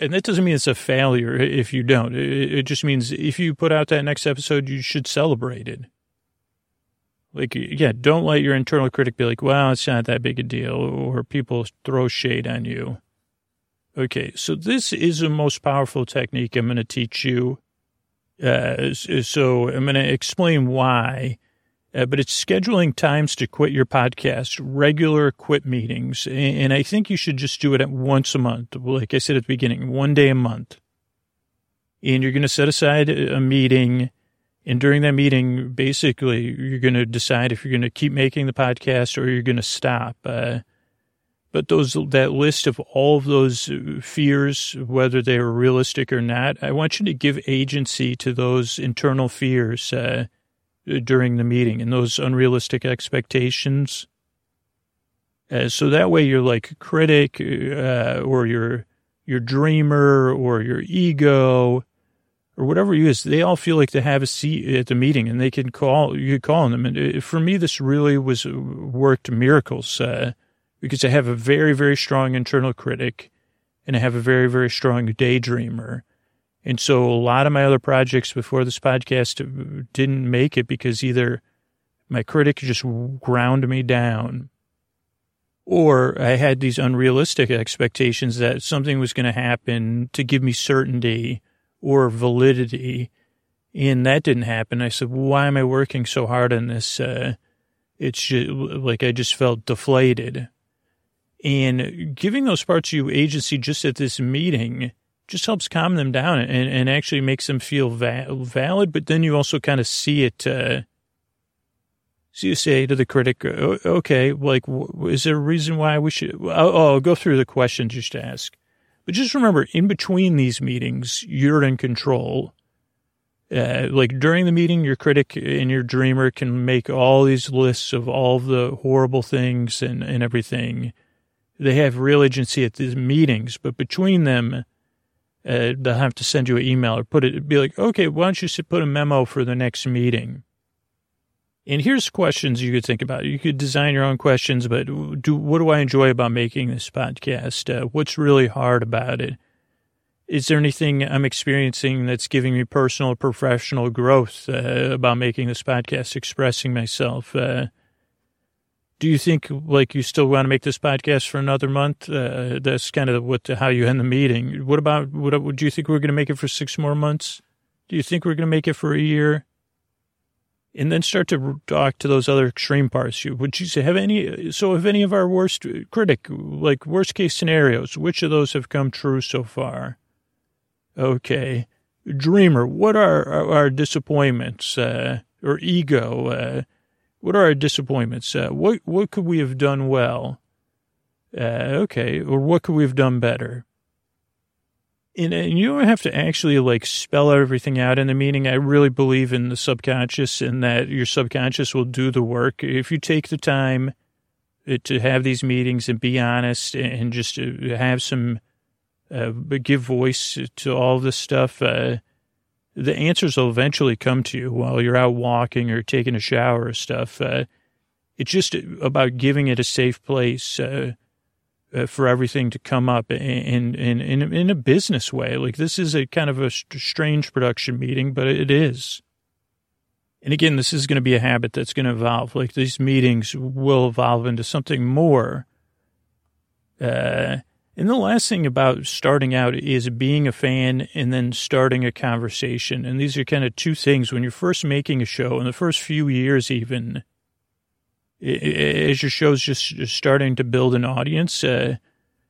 And that doesn't mean it's a failure if you don't. It, just means if you put out that next episode, you should celebrate it. Like, yeah, don't let your internal critic be like, well, it's not that big a deal, or people throw shade on you. Okay, so this is the most powerful technique I'm going to teach you. Uh, so I'm going to explain why, uh, but it's scheduling times to quit your podcast, regular quit meetings. And I think you should just do it at once a month. Like I said at the beginning, one day a month. And you're going to set aside a meeting. And during that meeting, basically, you're going to decide if you're going to keep making the podcast or you're going to stop. Uh, but those that list of all of those fears, whether they are realistic or not, I want you to give agency to those internal fears uh, during the meeting and those unrealistic expectations. Uh, so that way, you're like critic uh, or your your dreamer or your ego or whatever you is, they all feel like they have a seat at the meeting and they can call you could call on them. And uh, for me, this really was worked miracles. Uh, because I have a very, very strong internal critic and I have a very, very strong daydreamer. And so a lot of my other projects before this podcast didn't make it because either my critic just ground me down or I had these unrealistic expectations that something was going to happen to give me certainty or validity. And that didn't happen. I said, why am I working so hard on this? Uh, it's just, like I just felt deflated. And giving those parts of you agency just at this meeting just helps calm them down and, and actually makes them feel va- valid. But then you also kind of see it. Uh, so you say to the critic, okay, like, is there a reason why we should? Oh, oh, I'll go through the questions just to ask. But just remember, in between these meetings, you're in control. Uh, like during the meeting, your critic and your dreamer can make all these lists of all the horrible things and, and everything they have real agency at these meetings, but between them, uh, they'll have to send you an email or put it, be like, okay, why don't you put a memo for the next meeting? And here's questions you could think about. You could design your own questions, but do what do I enjoy about making this podcast? Uh, what's really hard about it? Is there anything I'm experiencing that's giving me personal, professional growth uh, about making this podcast, expressing myself? Uh, do you think like you still want to make this podcast for another month? Uh, that's kind of what how you end the meeting. What about what? Do you think we're going to make it for six more months? Do you think we're going to make it for a year? And then start to talk to those other extreme parts. Would you say have any? So, if any of our worst critic, like worst case scenarios, which of those have come true so far? Okay, dreamer, what are our, our disappointments uh, or ego? Uh, what are our disappointments? Uh, what what could we have done well? Uh, okay, or what could we have done better? And, and, you don't have to actually like spell everything out in the meeting. I really believe in the subconscious and that your subconscious will do the work if you take the time uh, to have these meetings and be honest and just uh, have some uh, give voice to all this stuff. Uh, the answers will eventually come to you while you're out walking or taking a shower or stuff. Uh, it's just about giving it a safe place uh, uh, for everything to come up in, in, in, in a business way. Like this is a kind of a strange production meeting, but it is. And again, this is going to be a habit that's going to evolve. Like these meetings will evolve into something more. Uh, and the last thing about starting out is being a fan and then starting a conversation. And these are kind of two things when you're first making a show in the first few years, even as your show's just starting to build an audience, uh,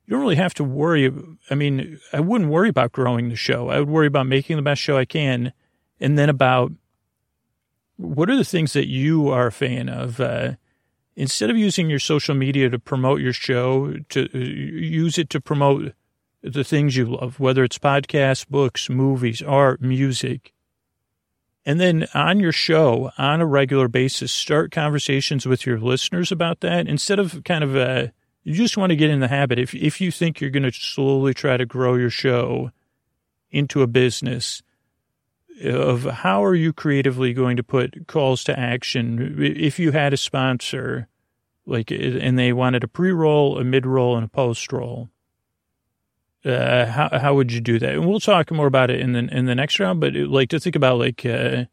you don't really have to worry. I mean, I wouldn't worry about growing the show. I would worry about making the best show I can and then about what are the things that you are a fan of. Uh, instead of using your social media to promote your show, to use it to promote the things you love, whether it's podcasts, books, movies, art, music. And then on your show, on a regular basis, start conversations with your listeners about that instead of kind of, uh, you just want to get in the habit. If, if you think you're going to slowly try to grow your show into a business, of how are you creatively going to put calls to action if you had a sponsor like and they wanted a pre-roll a mid-roll and a post-roll uh, how how would you do that and we'll talk more about it in the in the next round but like to think about like uh,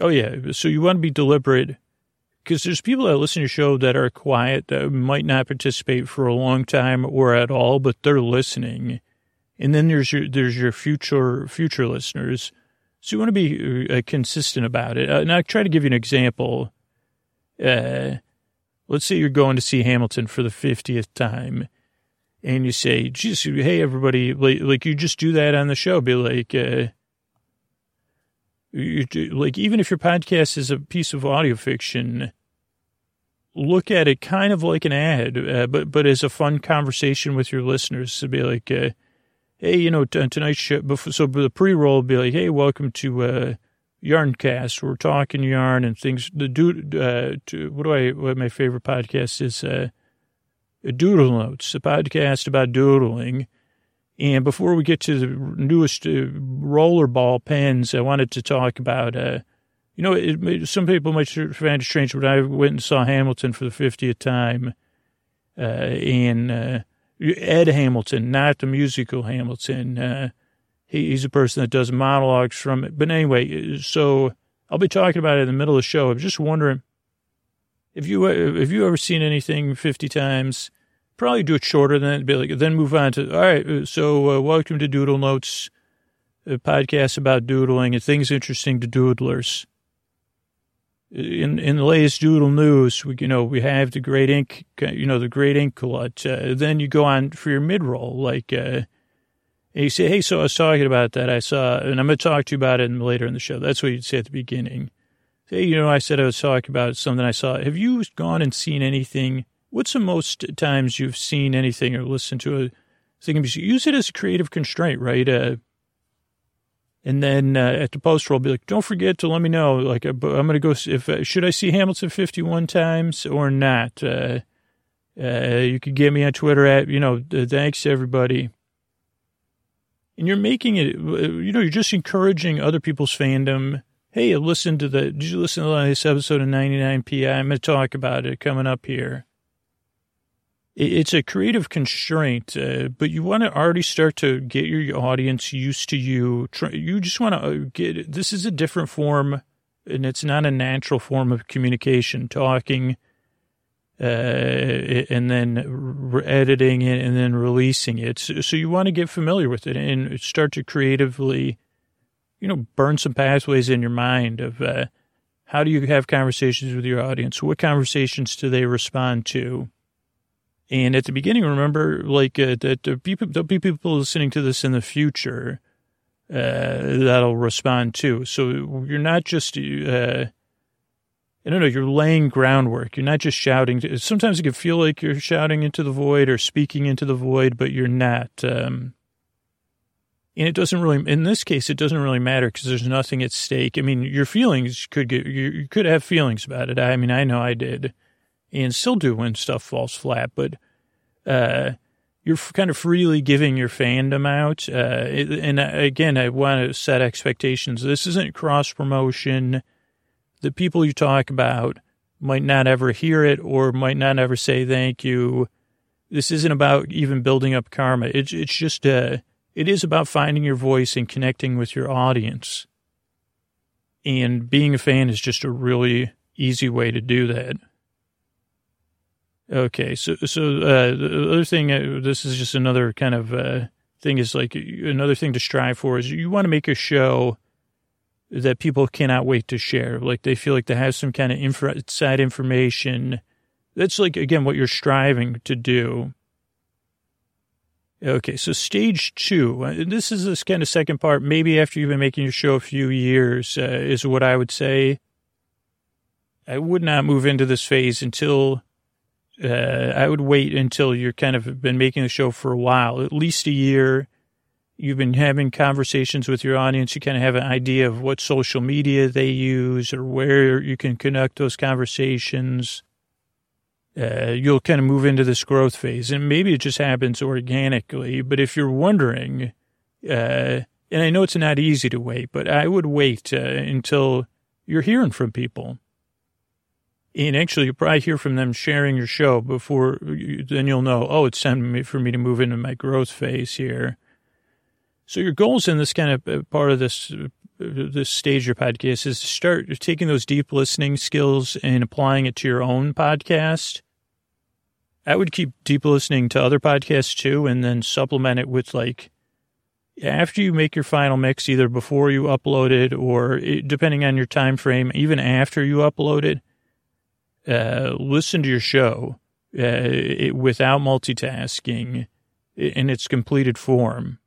oh yeah so you want to be deliberate because there's people that listen to your show that are quiet that might not participate for a long time or at all but they're listening and then there's your there's your future future listeners. So you want to be uh, consistent about it. Uh, and I'll try to give you an example. Uh, let's say you're going to see Hamilton for the 50th time and you say, just, hey, everybody, like, like, you just do that on the show. Be like, uh, you do, like, even if your podcast is a piece of audio fiction, look at it kind of like an ad, uh, but, but as a fun conversation with your listeners to be like, uh, hey, you know, t- tonight's show, before, so the pre-roll be like, hey, welcome to uh, Yarncast. We're talking yarn and things. The dude, uh, to, what do I, what my favorite podcast is, uh, Doodle Notes, a podcast about doodling. And before we get to the newest uh, rollerball pens, I wanted to talk about, uh, you know, it, some people might find it strange, but I went and saw Hamilton for the 50th time. Uh, and, uh, Ed Hamilton, not the musical Hamilton. Uh, he, he's a person that does monologues from it. But anyway, so I'll be talking about it in the middle of the show. I'm just wondering if you if you ever seen anything 50 times, probably do it shorter than. Be like, then move on to all right. So uh, welcome to Doodle Notes, a podcast about doodling and things interesting to doodlers in in the latest Doodle news, we, you know, we have the great ink, you know, the great ink glut. Uh, then you go on for your mid roll, like, uh, and you say, hey, so I was talking about that. I saw, and I'm going to talk to you about it later in the show. That's what you'd say at the beginning. Hey, you know, I said I was talking about something I saw. Have you gone and seen anything? What's the most times you've seen anything or listened to a thing? Use it as a creative constraint, right? Uh, and then uh, at the post roll, be like, don't forget to let me know. Like, uh, I'm going to go, if, uh, should I see Hamilton 51 times or not? Uh, uh, you could get me on Twitter at, you know, thanks everybody. And you're making it, uh, you know, you're just encouraging other people's fandom. Hey, listen to the, did you listen to this episode of 99PI? I'm going to talk about it coming up here it's a creative constraint, uh, but you want to already start to get your audience used to you. You just want to uh, get this is a different form, and it's not a natural form of communication. Talking, uh, and then editing it, and then releasing it. So, so you want to get familiar with it and start to creatively, you know, burn some pathways in your mind of uh, how do you have conversations with your audience? What conversations do they respond to? And at the beginning, remember, like uh, that there'll be people listening to this in the future uh, that'll respond too. So you're not just, uh, I don't know, you're laying groundwork. You're not just shouting. Sometimes it can feel like you're shouting into the void or speaking into the void, but you're not. Um, and it doesn't really, in this case, it doesn't really matter because there's nothing at stake. I mean, your feelings could get, you, could have feelings about it. I mean, I know I did and still do when stuff falls flat, but uh, you're kind of freely giving your fandom out. Uh, and uh, again, I want to set expectations. This isn't cross promotion. The people you talk about might not ever hear it or might not ever say thank you. This isn't about even building up karma. It's it's just uh, it is about finding your voice and connecting with your audience. And being a fan is just a really easy way to do that. Okay, so so uh, the other thing, uh, this is just another kind of uh, thing is like another thing to strive for is you want to make a show that people cannot wait to share. Like they feel like they have some kind of inside information. That's like again what you're striving to do. Okay, so stage two. Uh, this is this kind of second part. Maybe after you've been making your show a few years, uh, is what I would say. I would not move into this phase until uh, I would wait until you're kind of been making the show for a while, at least a year. you've been having conversations with your audience. You kind of have an idea of what social media they use or where you can conduct those conversations. Uh, you'll kind of move into this growth phase and maybe it just happens organically. But if you're wondering, uh, and I know it's not easy to wait, but I would wait uh, until you're hearing from people. And actually, you'll probably hear from them sharing your show before, then you'll know, oh, it's time for me to move into my growth phase here. So your goals in this kind of uh, part of this this stage your podcast is to start taking those deep listening skills and applying it to your own podcast. I would keep deep listening to other podcasts too, and then supplement it with like after you make your final mix, either before you upload it or it, depending on your time frame, even after you upload it, uh, listen to your show uh, it, without multitasking in its completed form.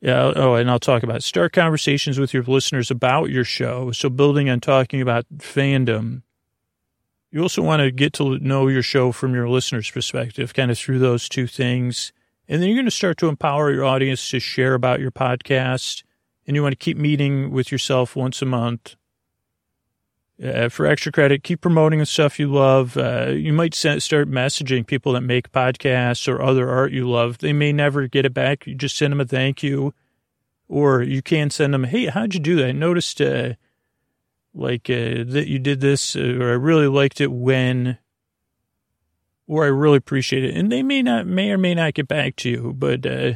Yeah. Oh, and I'll talk about it. start conversations with your listeners about your show. So building on talking about fandom. You also want to get to know your show from your listeners' perspective, kind of through those two things. And then you're going to start to empower your audience to share about your podcast. And you want to keep meeting with yourself once a month. Uh, for extra credit, keep promoting the stuff you love. Uh, you might start messaging people that make podcasts or other art you love. They may never get it back. You just send them a thank you. Or you can send them, hey, how'd you do that? I noticed, uh, like, uh, that you did this, uh, or I really liked it when or I really appreciate it. And they may not, may or may not get back to you, but, uh,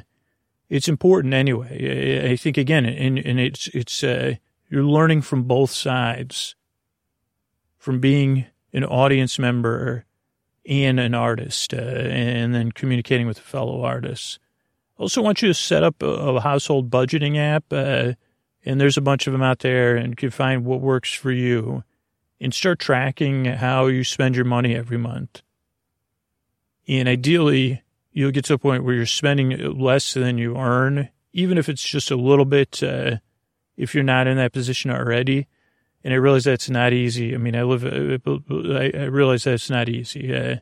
it's important anyway. I think again, and, and it's, it's, you're learning from both sides, from being an audience member and an artist, uh, and then communicating with fellow artists. Also want you to set up a, a household budgeting app, uh, and there's a bunch of them out there and you can find what works for you and start tracking how you spend your money every month. And ideally, you'll get to a point where you're spending less than you earn, even if it's just a little bit, uh, if you're not in that position already. And I realize that's not easy. I mean, I live, uh, I realize that's not easy. Uh,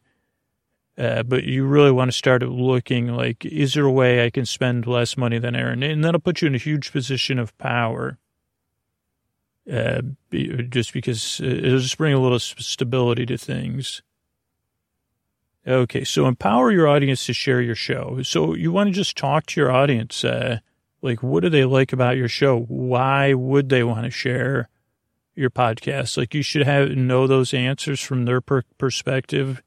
uh, but you really want to start looking like, is there a way I can spend less money than Aaron? And that'll put you in a huge position of power. Uh, just because uh, it'll just bring a little stability to things. Okay, so empower your audience to share your show. So you want to just talk to your audience. Uh, like, what do they like about your show? Why would they want to share your podcast? Like, you should have know those answers from their per- perspective,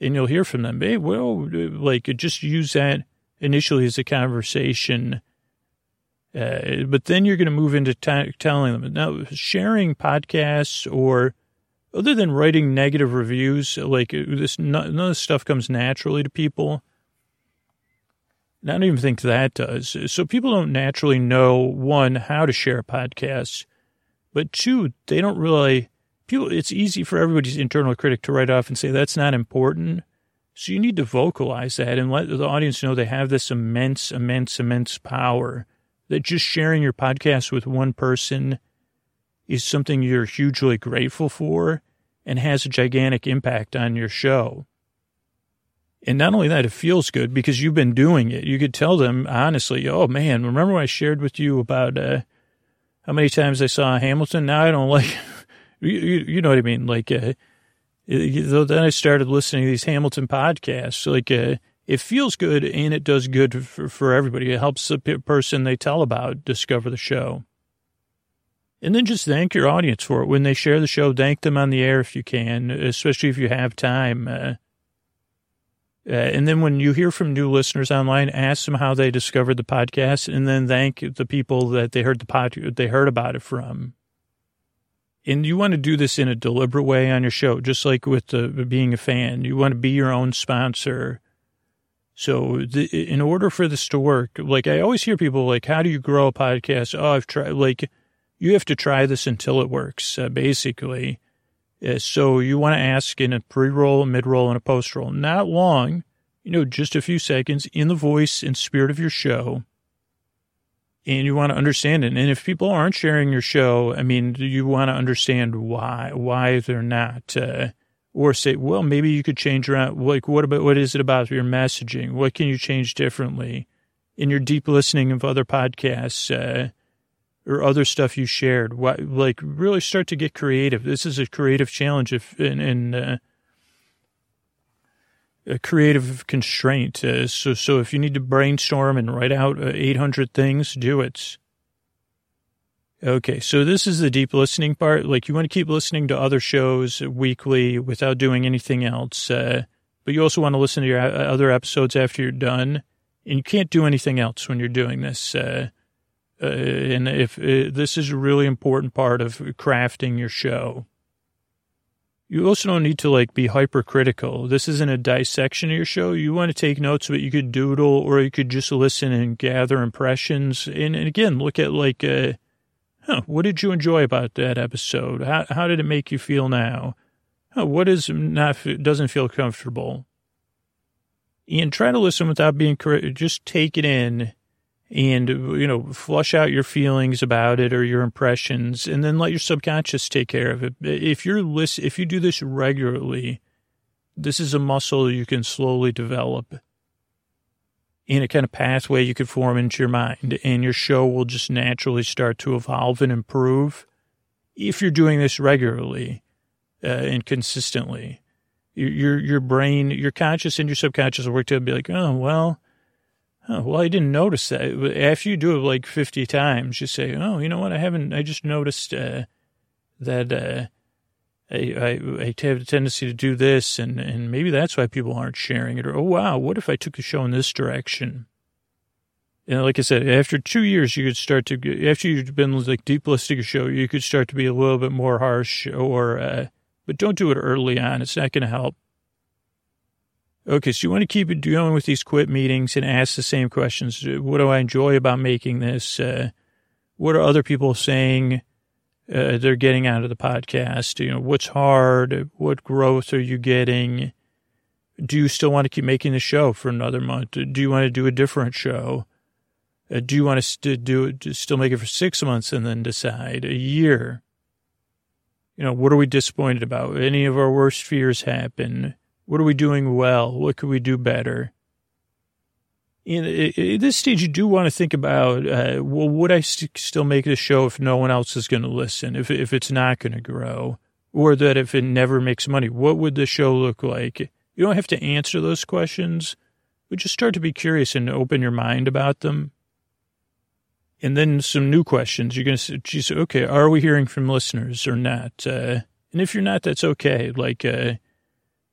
and you'll hear from them. Hey, well, like, just use that initially as a conversation. Uh, but then you're going to move into t- telling them now sharing podcasts or other than writing negative reviews, like this, none of this stuff comes naturally to people. I don't even think that does. So people don't naturally know one how to share podcasts, but two, they don't really. People, it's easy for everybody's internal critic to write off and say that's not important. So you need to vocalize that and let the audience know they have this immense, immense, immense power. That just sharing your podcast with one person is something you're hugely grateful for and has a gigantic impact on your show. And not only that, it feels good because you've been doing it. You could tell them honestly, oh man, remember when I shared with you about uh, how many times I saw Hamilton? Now I don't *laughs* like, you, you, know what I mean? Like, uh, then I started listening to these Hamilton podcasts. Like, uh, it feels good and it does good for, for everybody. It helps the person they tell about discover the show. And then just thank your audience for it. When they share the show, thank them on the air if you can, especially if you have time. Uh, uh, and then when you hear from new listeners online, ask them how they discovered the podcast, and then thank the people that they heard the pod they heard about it from. And you want to do this in a deliberate way on your show, just like with the, being a fan. You want to be your own sponsor. So the, in order for this to work, like I always hear people like, "How do you grow a podcast?" Oh, I've tried. Like you have to try this until it works, uh, basically. Uh, so you want to ask in a pre-roll, a mid-roll, and a post-roll. Not long, you know, just a few seconds in the voice and spirit of your show. And you want to understand it. And if people aren't sharing your show, I mean, you want to understand why, why they're not. Uh, or say, well, maybe you could change around. Like, what about, what is it about your messaging? What can you change differently? in your deep listening of other podcasts uh, or other stuff you shared. What, like really start to get creative. This is a creative challenge if in uh, a creative constraint. Uh, so so if you need to brainstorm and write out uh, 800 things, do it. Okay, so this is the deep listening part. Like you want to keep listening to other shows weekly without doing anything else, uh, but you also want to listen to your uh, other episodes after you're done, and you can't do anything else when you're doing this. Uh, uh, and if uh, this is a really important part of crafting your show, you also don't need to like be hypercritical. This isn't a dissection of your show. You want to take notes, but you could doodle, or you could just listen and gather impressions. And, and again, look at like. Uh, Huh, what did you enjoy about that episode? How, how did it make you feel now? Huh, what is not doesn't feel comfortable? And try to listen without being just take it in and you know flush out your feelings about it or your impressions and then let your subconscious take care of it if you're listen if you do this regularly this is a muscle you can slowly develop in a kind of pathway you could form into your mind, and your show will just naturally start to evolve and improve if you're doing this regularly uh, and consistently. Your, your your brain, your conscious and your subconscious will work together. Be like, oh well, oh well, I didn't notice that. After you do it like fifty times, you say, oh, you know what? I haven't. I just noticed uh, that. Uh, I, I, I have a tendency to do this, and, and maybe that's why people aren't sharing it. Or, oh, wow, what if I took the show in this direction? And like I said, after two years, you could start to, after you've been like deep listening a show, you could start to be a little bit more harsh or, uh, but don't do it early on. It's not going to help. Okay, so you want to keep going with these quit meetings and ask the same questions. What do I enjoy about making this? Uh, what are other people saying? uh, they're getting out of the podcast? You know, what's hard? What growth are you getting? Do you still want to keep making the show for another month? Do you want to do a different show? Uh, do you want to do it, still make it for six months and then decide a year? You know, what are we disappointed about? Any of our worst fears happen? What are we doing well? What could we do better? in, at this stage, you do want to think about, uh, well, would I st- still make the show if no one else is going to listen, if, if it's not going to grow, or that if it never makes money, what would the show look like? You don't have to answer those questions, but just start to be curious and open your mind about them. And then some new questions. You're going to say, okay, are we hearing from listeners or not? Uh, and if you're not, that's okay. Like, uh,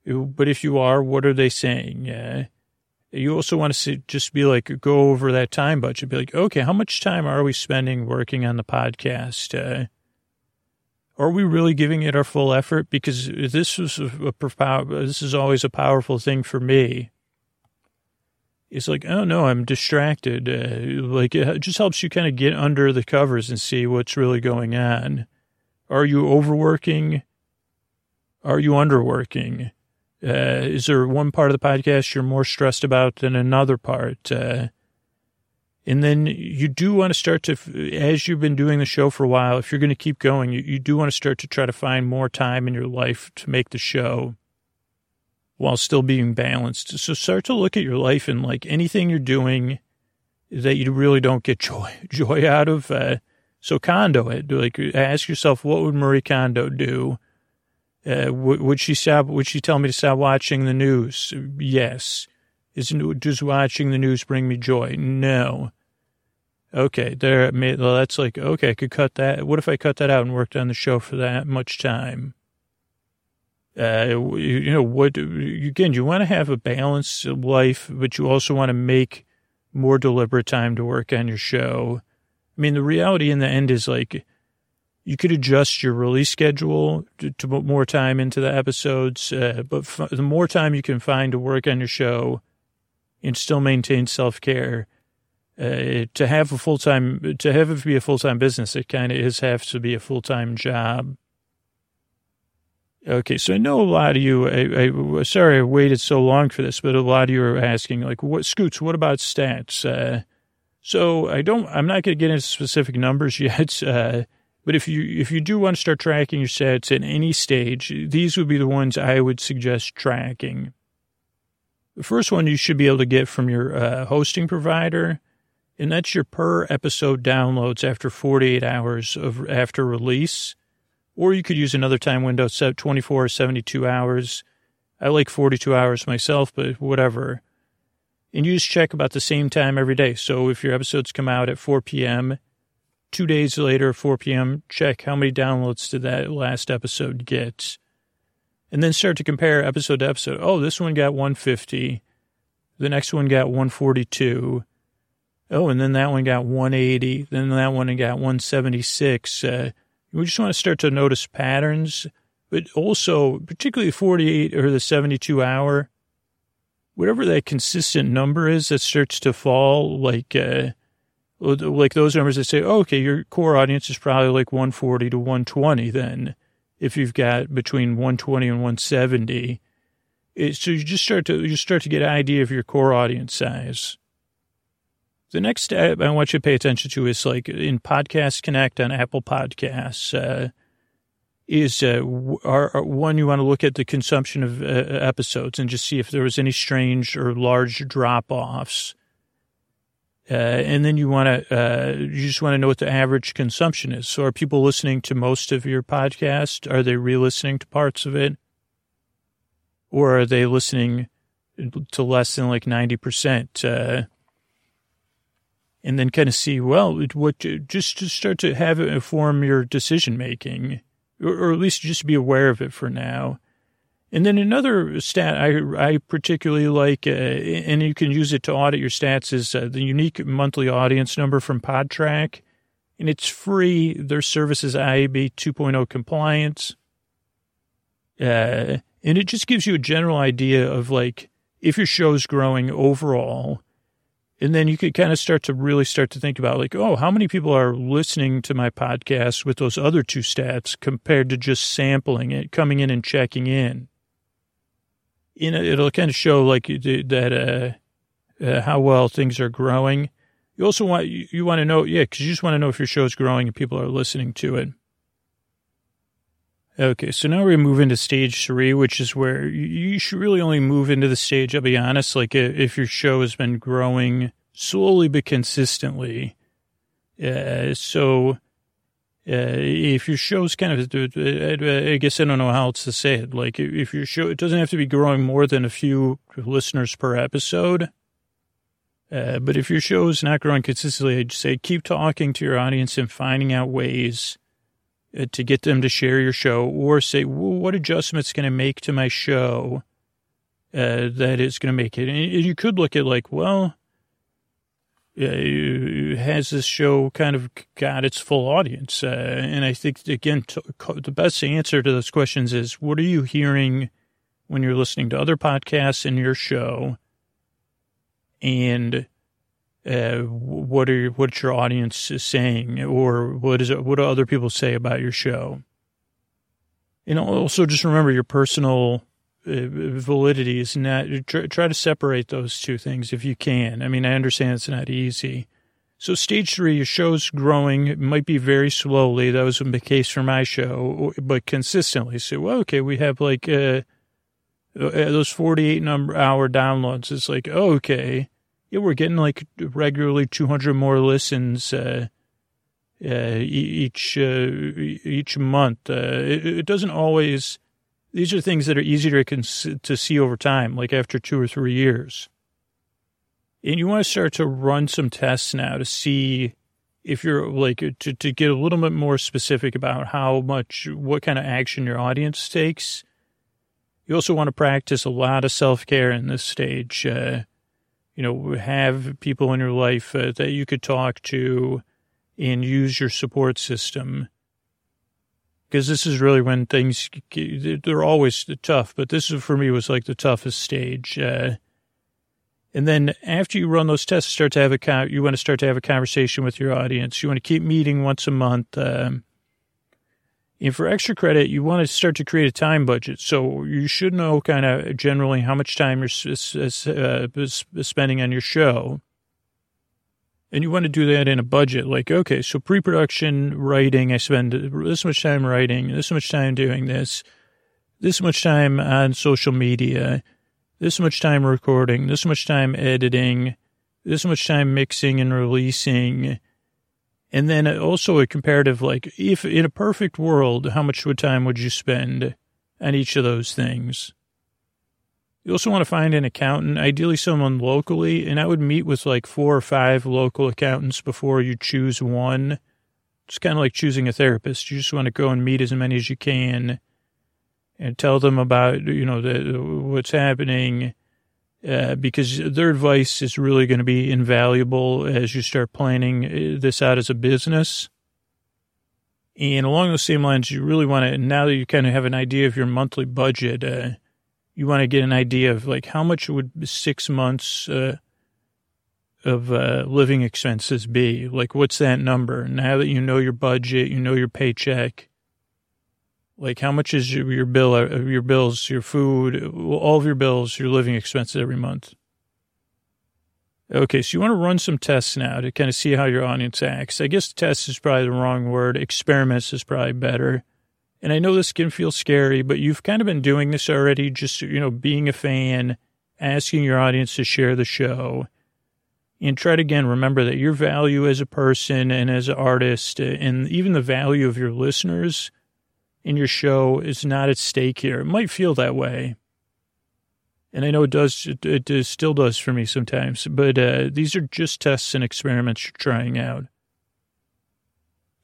but if you are, what are they saying? Uh, you also want to see, just be like, go over that time budget. Be like, okay, how much time are we spending working on the podcast? Uh, are we really giving it our full effort? Because this was a, a, this is always a powerful thing for me. It's like, oh no, I'm distracted. Uh, like it just helps you kind of get under the covers and see what's really going on. Are you overworking? Are you underworking? Uh, is there one part of the podcast you're more stressed about than another part? Uh, and then you do want to start to, as you've been doing the show for a while, if you're going to keep going, you, you do want to start to try to find more time in your life to make the show while still being balanced. So start to look at your life and like anything you're doing that you really don't get *laughs* joy, joy out of. Uh, so Kondo it, like ask yourself, what would Marie Kondo do? Uh, would she stop? Would she tell me to stop watching the news? Yes. Is does watching the news bring me joy? No. Okay, there. Well, that's like okay. I could cut that. What if I cut that out and worked on the show for that much time? Uh, you know what? Again, you want to have a balanced life, but you also want to make more deliberate time to work on your show. I mean, the reality in the end is like you could adjust your release schedule to, to put more time into the episodes, uh, but f- the more time you can find to work on your show and still maintain self care, uh, to have a full time, to have it be a full time business, it kind of is have to be a full time job. Okay, so I know a lot of you. I, I, sorry I waited so long for this, but a lot of you are asking, like, what Scoots? What about stats? Uh, so I don't. I'm not going to get into specific numbers *laughs* yet. Uh, but if you if you do want to start tracking your sets at any stage, these would be the ones I would suggest tracking. The first one you should be able to get from your uh, hosting provider. And that's your per episode downloads after 48 hours of after release. Or you could use another time window, set 24 or 72 hours. I like 42 hours myself, but whatever. And you just check about the same time every day. So if your episodes come out at 4 p.m., two days later, 4 p.m., check how many downloads did that last episode get. And then start to compare episode to episode. Oh, this one got 150. The next one got 142. Oh, and then that one got 180. Then that one got 176. Uh, we just want to start to notice patterns, but also particularly 48 or the 72 hour, whatever that consistent number is that starts to fall, like, uh, like those numbers that say, oh, okay, your core audience is probably like 140 to 120 then if you've got between 120 and 170. It, so you just start to, you start to get an idea of your core audience size. The next step I want you to pay attention to is like in Podcast Connect on Apple Podcasts, uh, is uh, one you want to look at the consumption of uh, episodes and just see if there was any strange or large drop offs. Uh, and then you want to, uh, you just want to know what the average consumption is. So are people listening to most of your podcast? Are they re-listening to parts of it? Or are they listening to less than like 90%? Uh, and then kind of see, well, what, just to start to have it inform your decision making, or, or at least just be aware of it for now. And then another stat I, I particularly like, uh, and you can use it to audit your stats, is uh, the unique monthly audience number from Podtrac. And it's free. Their service is IAB 2.0 compliance. Uh, and it just gives you a general idea of like if your show's growing overall. And then you could kind of start to really start to think about like, oh, how many people are listening to my podcast with those other two stats compared to just sampling it, coming in and checking in you know, it'll kind of show like that, uh, uh, how well things are growing. You also want, you, you want to know, yeah, cause you just want to know if your show is growing and people are listening to it. Okay, so now we move into stage three, which is where you should really only move into the stage. I'll be honest, like if your show has been growing slowly but consistently. Uh, so if your show's kind of, I guess I don't know how else to say it. Like if your show, it doesn't have to be growing more than a few listeners per episode. Uh, but if your show is not growing consistently, I'd say keep talking to your audience and finding out ways uh, to get them to share your show or say, what adjustments can I make to my show uh, that is going to make it? And you could look at like, well, uh, has this show kind of got its full audience? Uh, and I think, again, to, the best answer to those questions is what are you hearing when you're listening to other podcasts in your show? And uh, what are what's your audience saying, or what is it? What do other people say about your show? And also, just remember your personal uh, validity is not try to separate those two things if you can. I mean, I understand it's not easy. So stage three, your show's growing. It might be very slowly. That was the case for my show, but consistently. So, well, okay, we have like uh, uh those 48 number hour downloads. It's like, oh, okay, yeah, we're getting like regularly 200 more listens uh, uh, each uh, each month. It, it doesn't always these are things that are easier to, to see over time, like after two or three years. And you want to start to run some tests now to see if you're like to, to get a little bit more specific about how much, what kind of action your audience takes. You also want to practice a lot of self care in this stage. Uh, you know, have people in your life uh, that you could talk to and use your support system because this is really when things they're always tough, but this is for me was like the toughest stage. Uh, and then after you run those tests, start to have a you want to start to have a conversation with your audience. You want to keep meeting once a month. Um, and for extra credit, you want to start to create a time budget. So you should know kind of generally how much time you're uh, spending on your show and you want to do that in a budget like okay so pre-production writing i spend this much time writing this much time doing this this much time on social media this much time recording this much time editing this much time mixing and releasing. And then also a comparative, like if in a perfect world, how much time would you spend on each of those things? You also want to find an accountant, ideally someone locally, and I would meet with like four or five local accountants before you choose one. It's kind of like choosing a therapist. You just want to go and meet as many as you can and tell them about, you know, the, what's happening uh, because their advice is really going to be invaluable as you start planning uh, this out as a business. And along those same lines, you really want to, now that you kind of have an idea of your monthly budget, uh, you want to get an idea of like how much would six months uh, of uh, living expenses be? Like, what's that number? Now that you know your budget, you know your paycheck. Like, how much is your, your bill, uh, your bills, your food, all of your bills, your living expenses every month? Okay, so you want to run some tests now to kind of see how your audience acts. I guess test is probably the wrong word. Experiments is probably better. And I know this can feel scary, but you've kind of been doing this already, just, you know, being a fan, asking your audience to share the show. And try to again remember that your value as a person and as an artist, and even the value of your listeners in your show is not at stake here. It might feel that way. And I know it does, it, it still does for me sometimes, but uh, these are just tests and experiments you're trying out.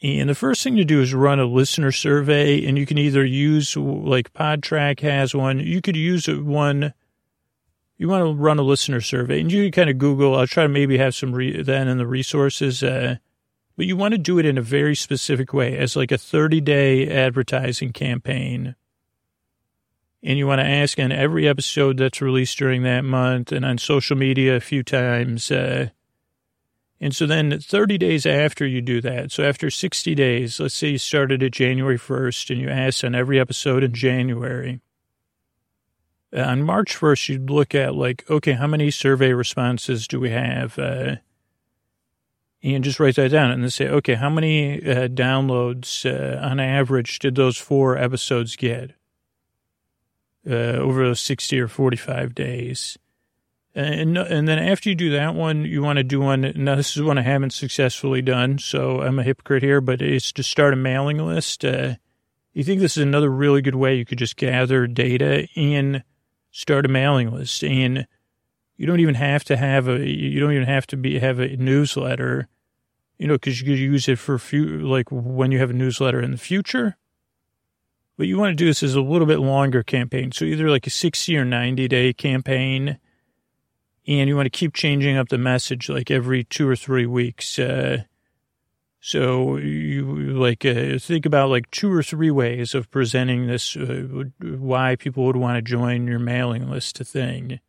And the first thing to do is run a listener survey, and you can either use like Podtrac has one. You could use one. You want to run a listener survey, and you can kind of Google. I'll try to maybe have some re- then in the resources, uh, but you want to do it in a very specific way, as like a 30 day advertising campaign. And you want to ask on every episode that's released during that month, and on social media a few times. Uh, and so then 30 days after you do that, so after 60 days, let's say you started at January 1st and you asked on every episode in January. Uh, on March 1st, you'd look at like, okay, how many survey responses do we have? Uh, and just write that down and then say, okay, how many uh, downloads uh, on average did those four episodes get uh, over those 60 or 45 days? And, and then after you do that one, you want to do one. Now, this is one I haven't successfully done, so I'm a hypocrite here, but it's to start a mailing list. Uh, you think this is another really good way you could just gather data and start a mailing list. And you don't even have to have a, you don't even have to be, have a newsletter, you know, because you could use it for few, like when you have a newsletter in the future. But you want to do this as a little bit longer campaign. So either like a 60 or 90 day campaign and you want to keep changing up the message like every two or three weeks. Uh, so you like uh, think about like two or three ways of presenting this, uh, why people would want to join your mailing list thing,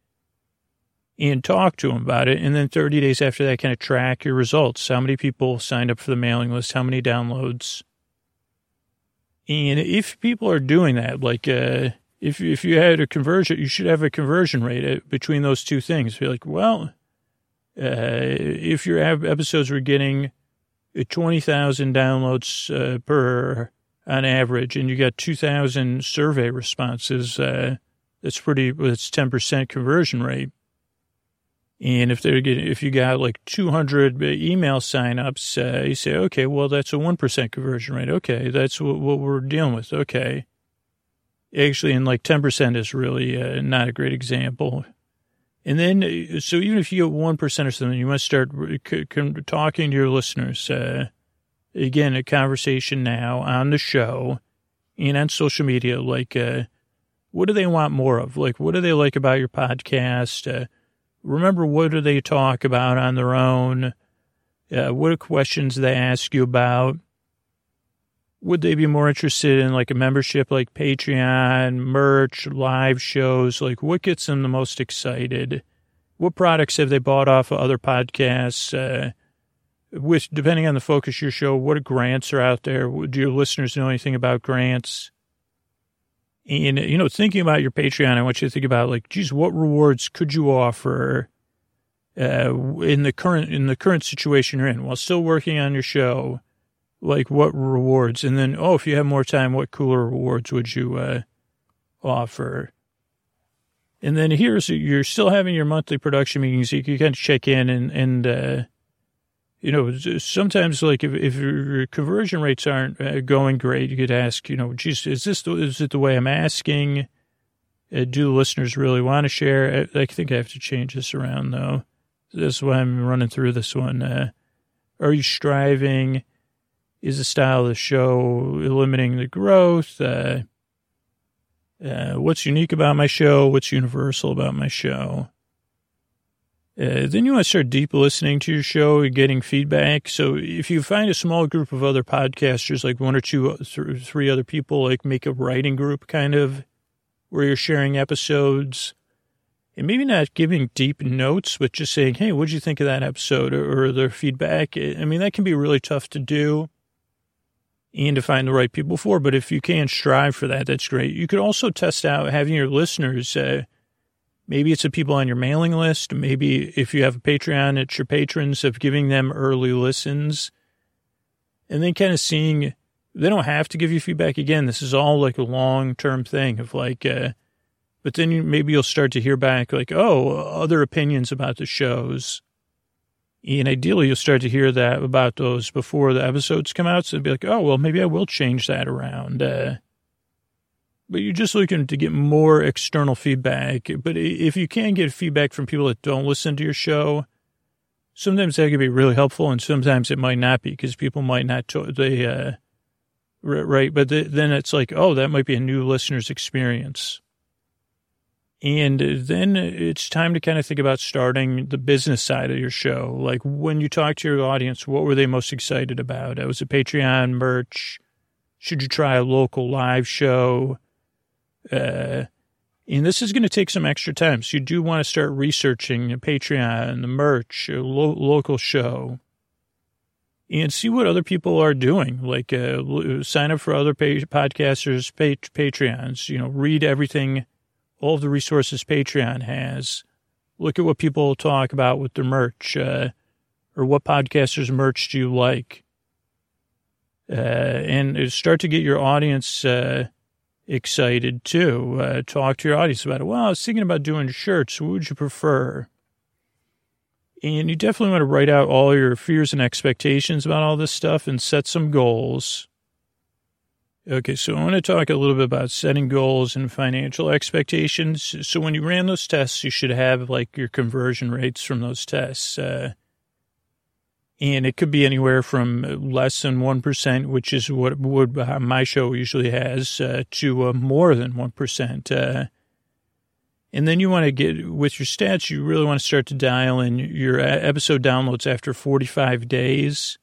and talk to them about it. And then 30 days after that, kind of track your results. How many people signed up for the mailing list? How many downloads? And if people are doing that, like, uh, if if you had a conversion, you should have a conversion rate uh, between those two things. Be like, well, uh, if your episodes were getting uh, twenty thousand downloads uh, per on average, and you got two thousand survey responses, uh, that's pretty. That's ten percent conversion rate. And if they're getting, if you got like 200 email signups, uh, you say, okay, well, that's a 1% conversion rate. Okay. That's what, what we're dealing with. Okay actually, and like 10% is really uh, not a great example. And then, uh, so even if you get 1% or something, you must start talking to your listeners. Uh, again, a conversation now on the show and on social media. Like, uh, what do they want more of? Like, what do they like about your podcast? Remember, what do they talk about on their own? Uh, what are questions they ask you about? would they be more interested in like a membership like Patreon, merch, live shows? Like what gets them the most excited? What products have they bought off of other podcasts? Uh, depending on the focus of your show, what grants are out there? Do your listeners know anything about grants? And you know, thinking about your Patreon, I want you to think about like, geez, what rewards could you offer uh, in the current in the current situation you're in while still working on your show? like what rewards, and then oh, if you have more time, what cooler rewards would you uh, offer? And then here's, you're still having your monthly production meetings. You can kind of check in and, and, uh, you know, sometimes like if, if your conversion rates aren't uh, going great, you could ask, you know, geez, is this, the, is it the way I'm asking? Uh, do listeners really want to share? I, I, think I have to change this around though. That's why I'm running through this one. Uh, are you striving? Is the style of the show limiting the growth? Uh, uh, what's unique about my show? What's universal about my show? Uh, then you want to start deep listening to your show and getting feedback. So if you find a small group of other podcasters, like one or two, th- three other people, like make a writing group kind of where you're sharing episodes and maybe not giving deep notes, but just saying, Hey, what'd you think of that episode or, or their feedback? I mean, that can be really tough to do and to find the right people for. But if you can strive for that, that's great. You could also test out having your listeners, uh, maybe it's the people on your mailing list. Maybe if you have a Patreon, it's your patrons of giving them early listens and then kind of seeing, they don't have to give you feedback again. This is all like a long term thing of like, uh, but then you, maybe you'll start to hear back like, oh, other opinions about the shows and ideally, you'll start to hear that about those before the episodes come out. So it'd be like, oh, well, maybe I will change that around. Uh, but you're just looking to get more external feedback. But if you can get feedback from people that don't listen to your show, sometimes that can be really helpful, and sometimes it might not be because people might not. They uh, right, but then it's like, oh, that might be a new listener's experience. And then it's time to kind of think about starting the business side of your show. Like when you talk to your audience, what were they most excited about? Was it Patreon merch? Should you try a local live show? Uh, and this is going to take some extra time. So you do want to start researching Patreon, the merch, a lo- local show, and see what other people are doing. Like uh, sign up for other podcasters' Patreons. You know, read everything all the resources Patreon has. Look at what people talk about with their merch, uh, or what podcasters' merch do you like, uh, and start to get your audience uh, excited too. Uh, talk to your audience about it. Well, I was thinking about doing shirts. What would you prefer? And you definitely want to write out all your fears and expectations about all this stuff and set some goals. Okay, so I want to talk a little bit about setting goals and financial expectations. So when you ran those tests, you should have like your conversion rates from those tests. Uh, and it could be anywhere from less than 1%, which is what uh, my show usually has, uh, to uh, more than 1%. Uh, and then you want to get with your stats, you really want to start to dial in your uh, episode downloads after 45 days.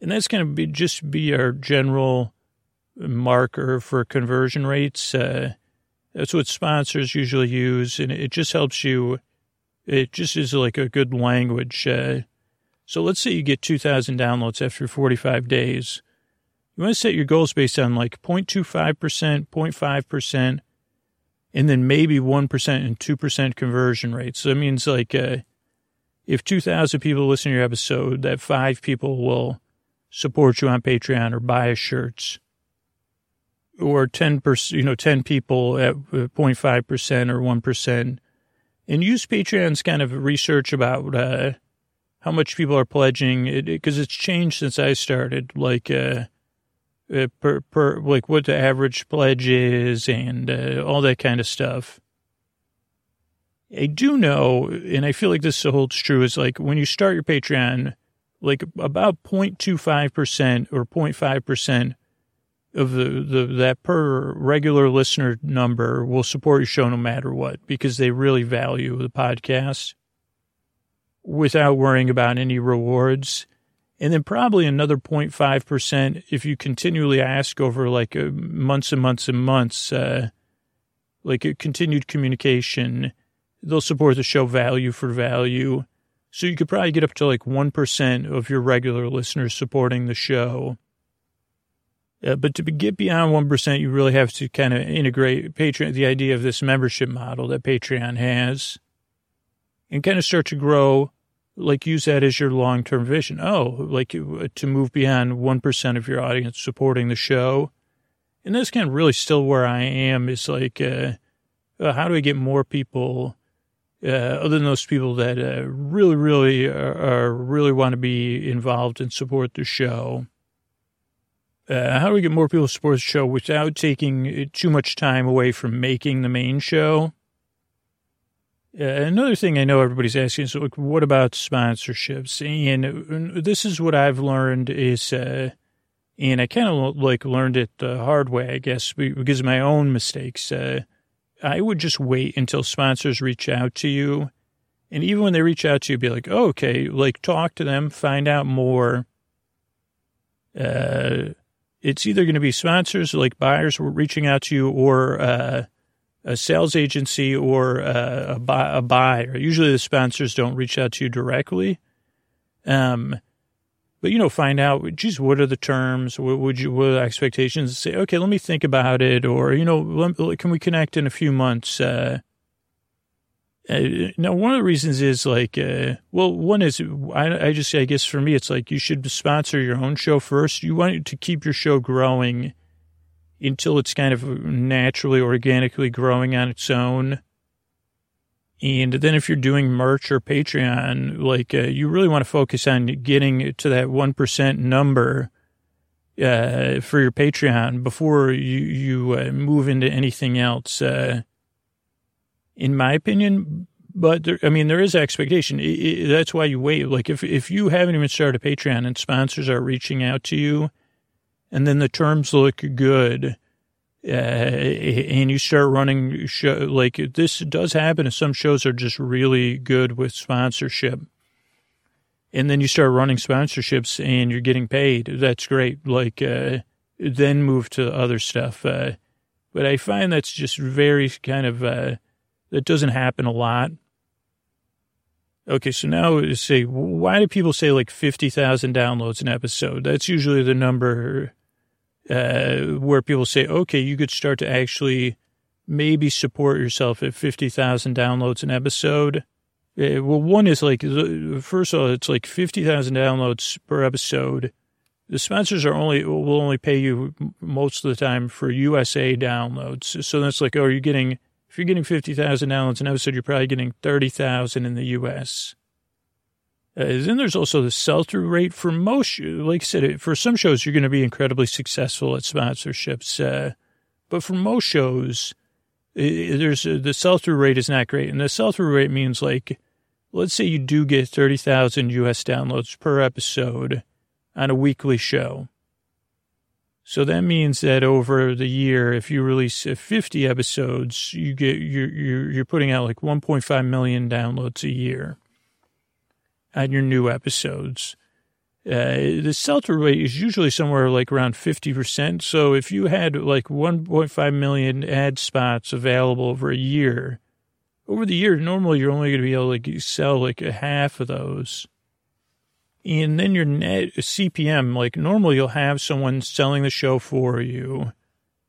And that's going to be just be our general marker for conversion rates. Uh, that's what sponsors usually use, and it just helps you. It just is like a good language. Uh, so let's say you get 2,000 downloads after 45 days. You want to set your goals based on like 0.25%, 0.5%, and then maybe 1% and 2% conversion rates. So that means like uh, if 2,000 people listen to your episode, that five people will support you on Patreon or buy a shirts or 10%, you know, 10 people at 0.5% or 1%. And use Patreon's kind of research about uh, how much people are pledging because it, it's changed since I started, like, uh, uh, per, per, like what the average pledge is and uh, all that kind of stuff. I do know, and I feel like this holds true, is like when you start your Patreon, like about 0.25% or 0.5% of the, the that per regular listener number will support your show no matter what because they really value the podcast without worrying about any rewards. And then probably another 0.5% if you continually ask over like uh, months and months and months, uh, like a continued communication, they'll support the show value for value. So you could probably get up to like 1% of your regular listeners supporting the show uh, but to get beyond 1%, you really have to kind of integrate Patreon, the idea of this membership model that Patreon has and kind of start to grow, like use that as your long-term vision. Oh, like uh, to move beyond 1% of your audience supporting the show. And that's kind of really still where I am is like, uh, uh, how do I get more people, uh, other than those people that uh, really, really are, are, really want to be involved and support the show? Uh, how do we get more people to support the show without taking too much time away from making the main show? Uh, another thing I know everybody's asking is, like, what about sponsorships? And this is what I've learned is, uh, and I kind of like learned it the hard way, I guess, because of my own mistakes. Uh, I would just wait until sponsors reach out to you. And even when they reach out to you, be like, oh, okay, like talk to them, find out more. Uh, it's either going to be sponsors, like buyers reaching out to you, or uh, a sales agency or uh, a, buy, a buyer. Usually the sponsors don't reach out to you directly. Um, but you know, find out, geez, what are the terms? What would you, what are the expectations? Say, okay, let me think about it. Or, you know, can we connect in a few months? Uh, uh, now, one of the reasons is like, uh, well, one is I, I just, I guess for me, it's like you should sponsor your own show first. You want to keep your show growing until it's kind of naturally, organically growing on its own. And then if you're doing merch or Patreon, like uh, you really want to focus on getting to that 1% number uh, for your Patreon before you, you uh, move into anything else, uh, in my opinion. But there, I mean, there is expectation. It, it, that's why you wait. Like if, if you haven't even started Patreon and sponsors are reaching out to you and then the terms look good, uh, and you start running show, like this does happen. And some shows are just really good with sponsorship. And then you start running sponsorships and you're getting paid. That's great. Like, uh, then move to other stuff. Uh, but I find that's just very kind of, uh, that doesn't happen a lot. Okay, so now say, why do people say like 50,000 downloads an episode? That's usually the number uh, where people say, okay, you could start to actually maybe support yourself at 50,000 downloads an episode. Uh, well, one is like, first of all, it's like 50,000 downloads per episode. The sponsors are only, will only pay you most of the time for USA downloads. So that's like, oh, are you getting, if you're getting 50,000 downloads an episode, you're probably getting 30,000 in the US. Uh, then there's also the sell through rate for most, like I said, for some shows, you're going to be incredibly successful at sponsorships. Uh, but for most shows, it, there's uh, the sell through rate is not great. And the sell through rate means like, let's say you do get 30,000 US downloads per episode on a weekly show. So that means that over the year, if you release 50 episodes, you get, you're, you're, you're putting out like 1.5 million downloads a year on your new episodes. Uh, the sell-through rate is usually somewhere like around 50%. So if you had like 1.5 million ad spots available over a year, over the year, normally you're only going to be able to sell like a half of those. And then your net CPM, like normally you'll have someone selling the show for you.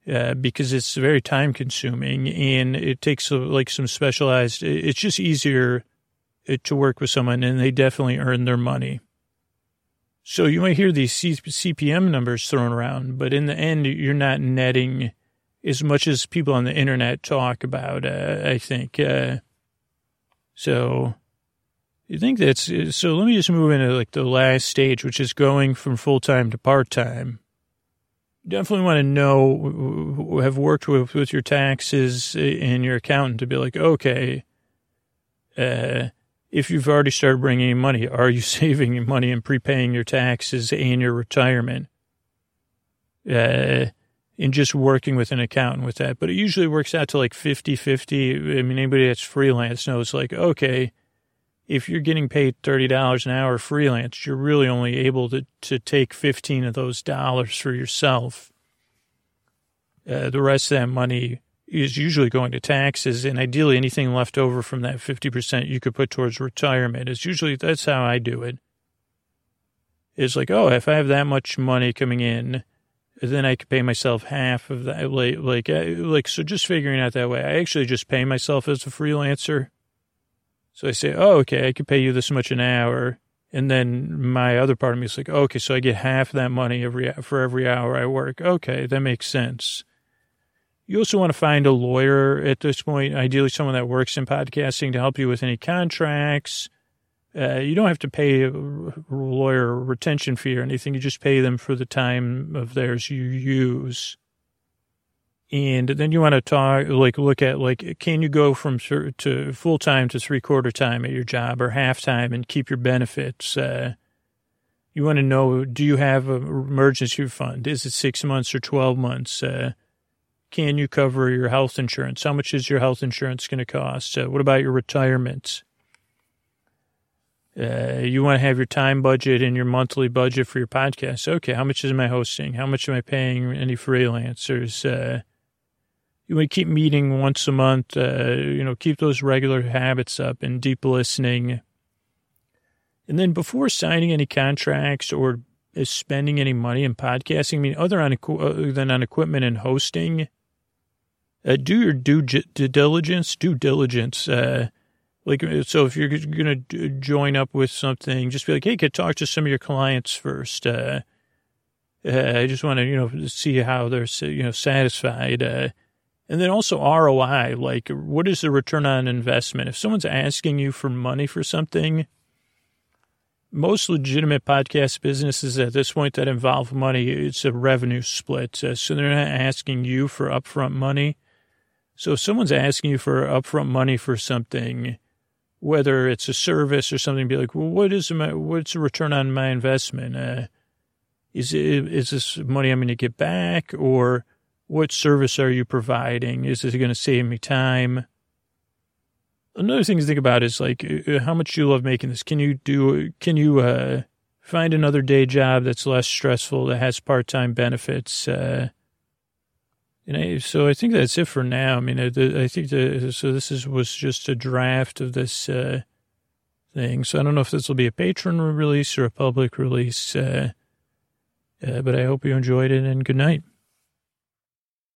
Uh, because it's very time consuming and it takes uh, like some specialized, it's just easier to work with someone and they definitely earn their money. So you might hear these CPM numbers thrown around, but in the end, you're not netting as much as people on the internet talk about, uh, I think. Uh, so you think that's, so let me just move into like the last stage, which is going from full time to part time. Definitely want to know, have worked with, with your taxes and your accountant to be like, okay, uh, if you've already started bringing in money, are you *laughs* saving money and prepaying your taxes and your retirement? Uh, in just working with an accountant with that. But it usually works out to like 50 50. I mean, anybody that's freelance knows like, okay, if you're getting paid $30 an hour freelance, you're really only able to, to take 15 of those dollars for yourself. Uh, the rest of that money is usually going to taxes and ideally anything left over from that 50% you could put towards retirement. It's usually, that's how I do it. It's like, oh, if I have that much money coming in, then I could pay myself half of that. Like, like, uh, like, so just figuring out that way. I actually just pay myself as a freelancer. So I say, oh, okay, I could pay you this much an hour. And then my other part of me is like, okay, so I get half that money every, for every hour I work. Okay, that makes sense. You also want to find a lawyer at this point, ideally someone that works in podcasting to help you with any contracts. Uh, you don't have to pay a lawyer retention fee or anything. You just pay them for the time of theirs you use. And then you want to talk, like, look at, like, can you go from to full time to three quarter time at your job or half time and keep your benefits? Uh, you want to know, do you have an emergency fund? Is it six months or 12 months? Uh, can you cover your health insurance? How much is your health insurance going to cost? Uh, what about your retirement? Uh, you want to have your time budget and your monthly budget for your podcast. Okay, how much is my hosting? How much am I paying any freelancers? Uh, you want to keep meeting once a month. Uh, you know, keep those regular habits up and deep listening. And then before signing any contracts or spending any money in podcasting, I mean, other, on, other than on equipment and hosting, uh, do your due, due diligence, due diligence. Uh, like, so if you're going to join up with something, just be like, hey, could talk to some of your clients first. Uh, uh I just want to, you know, see how they're, you know, satisfied. And then also ROI, like what is the return on investment? If someone's asking you for money for something, most legitimate podcast businesses at this point that involve money, it's a revenue split. Uh, so they're not asking you for upfront money. So if someone's asking you for upfront money for something, whether it's a service or something, be like, well, what is my, what's the return on my investment? Uh, is it, is this money I'm going to get back or what service are you providing? Is it going to save me time? Another thing to think about is like uh, how much you love making this. Can you do, can you, uh, find another day job that's less stressful, that has part-time benefits, uh, and I, so I think that's it for now. I mean, I, I think the, so. This is was just a draft of this uh, thing. So I don't know if this will be a patron release or a public release. Uh, uh, but I hope you enjoyed it and good night.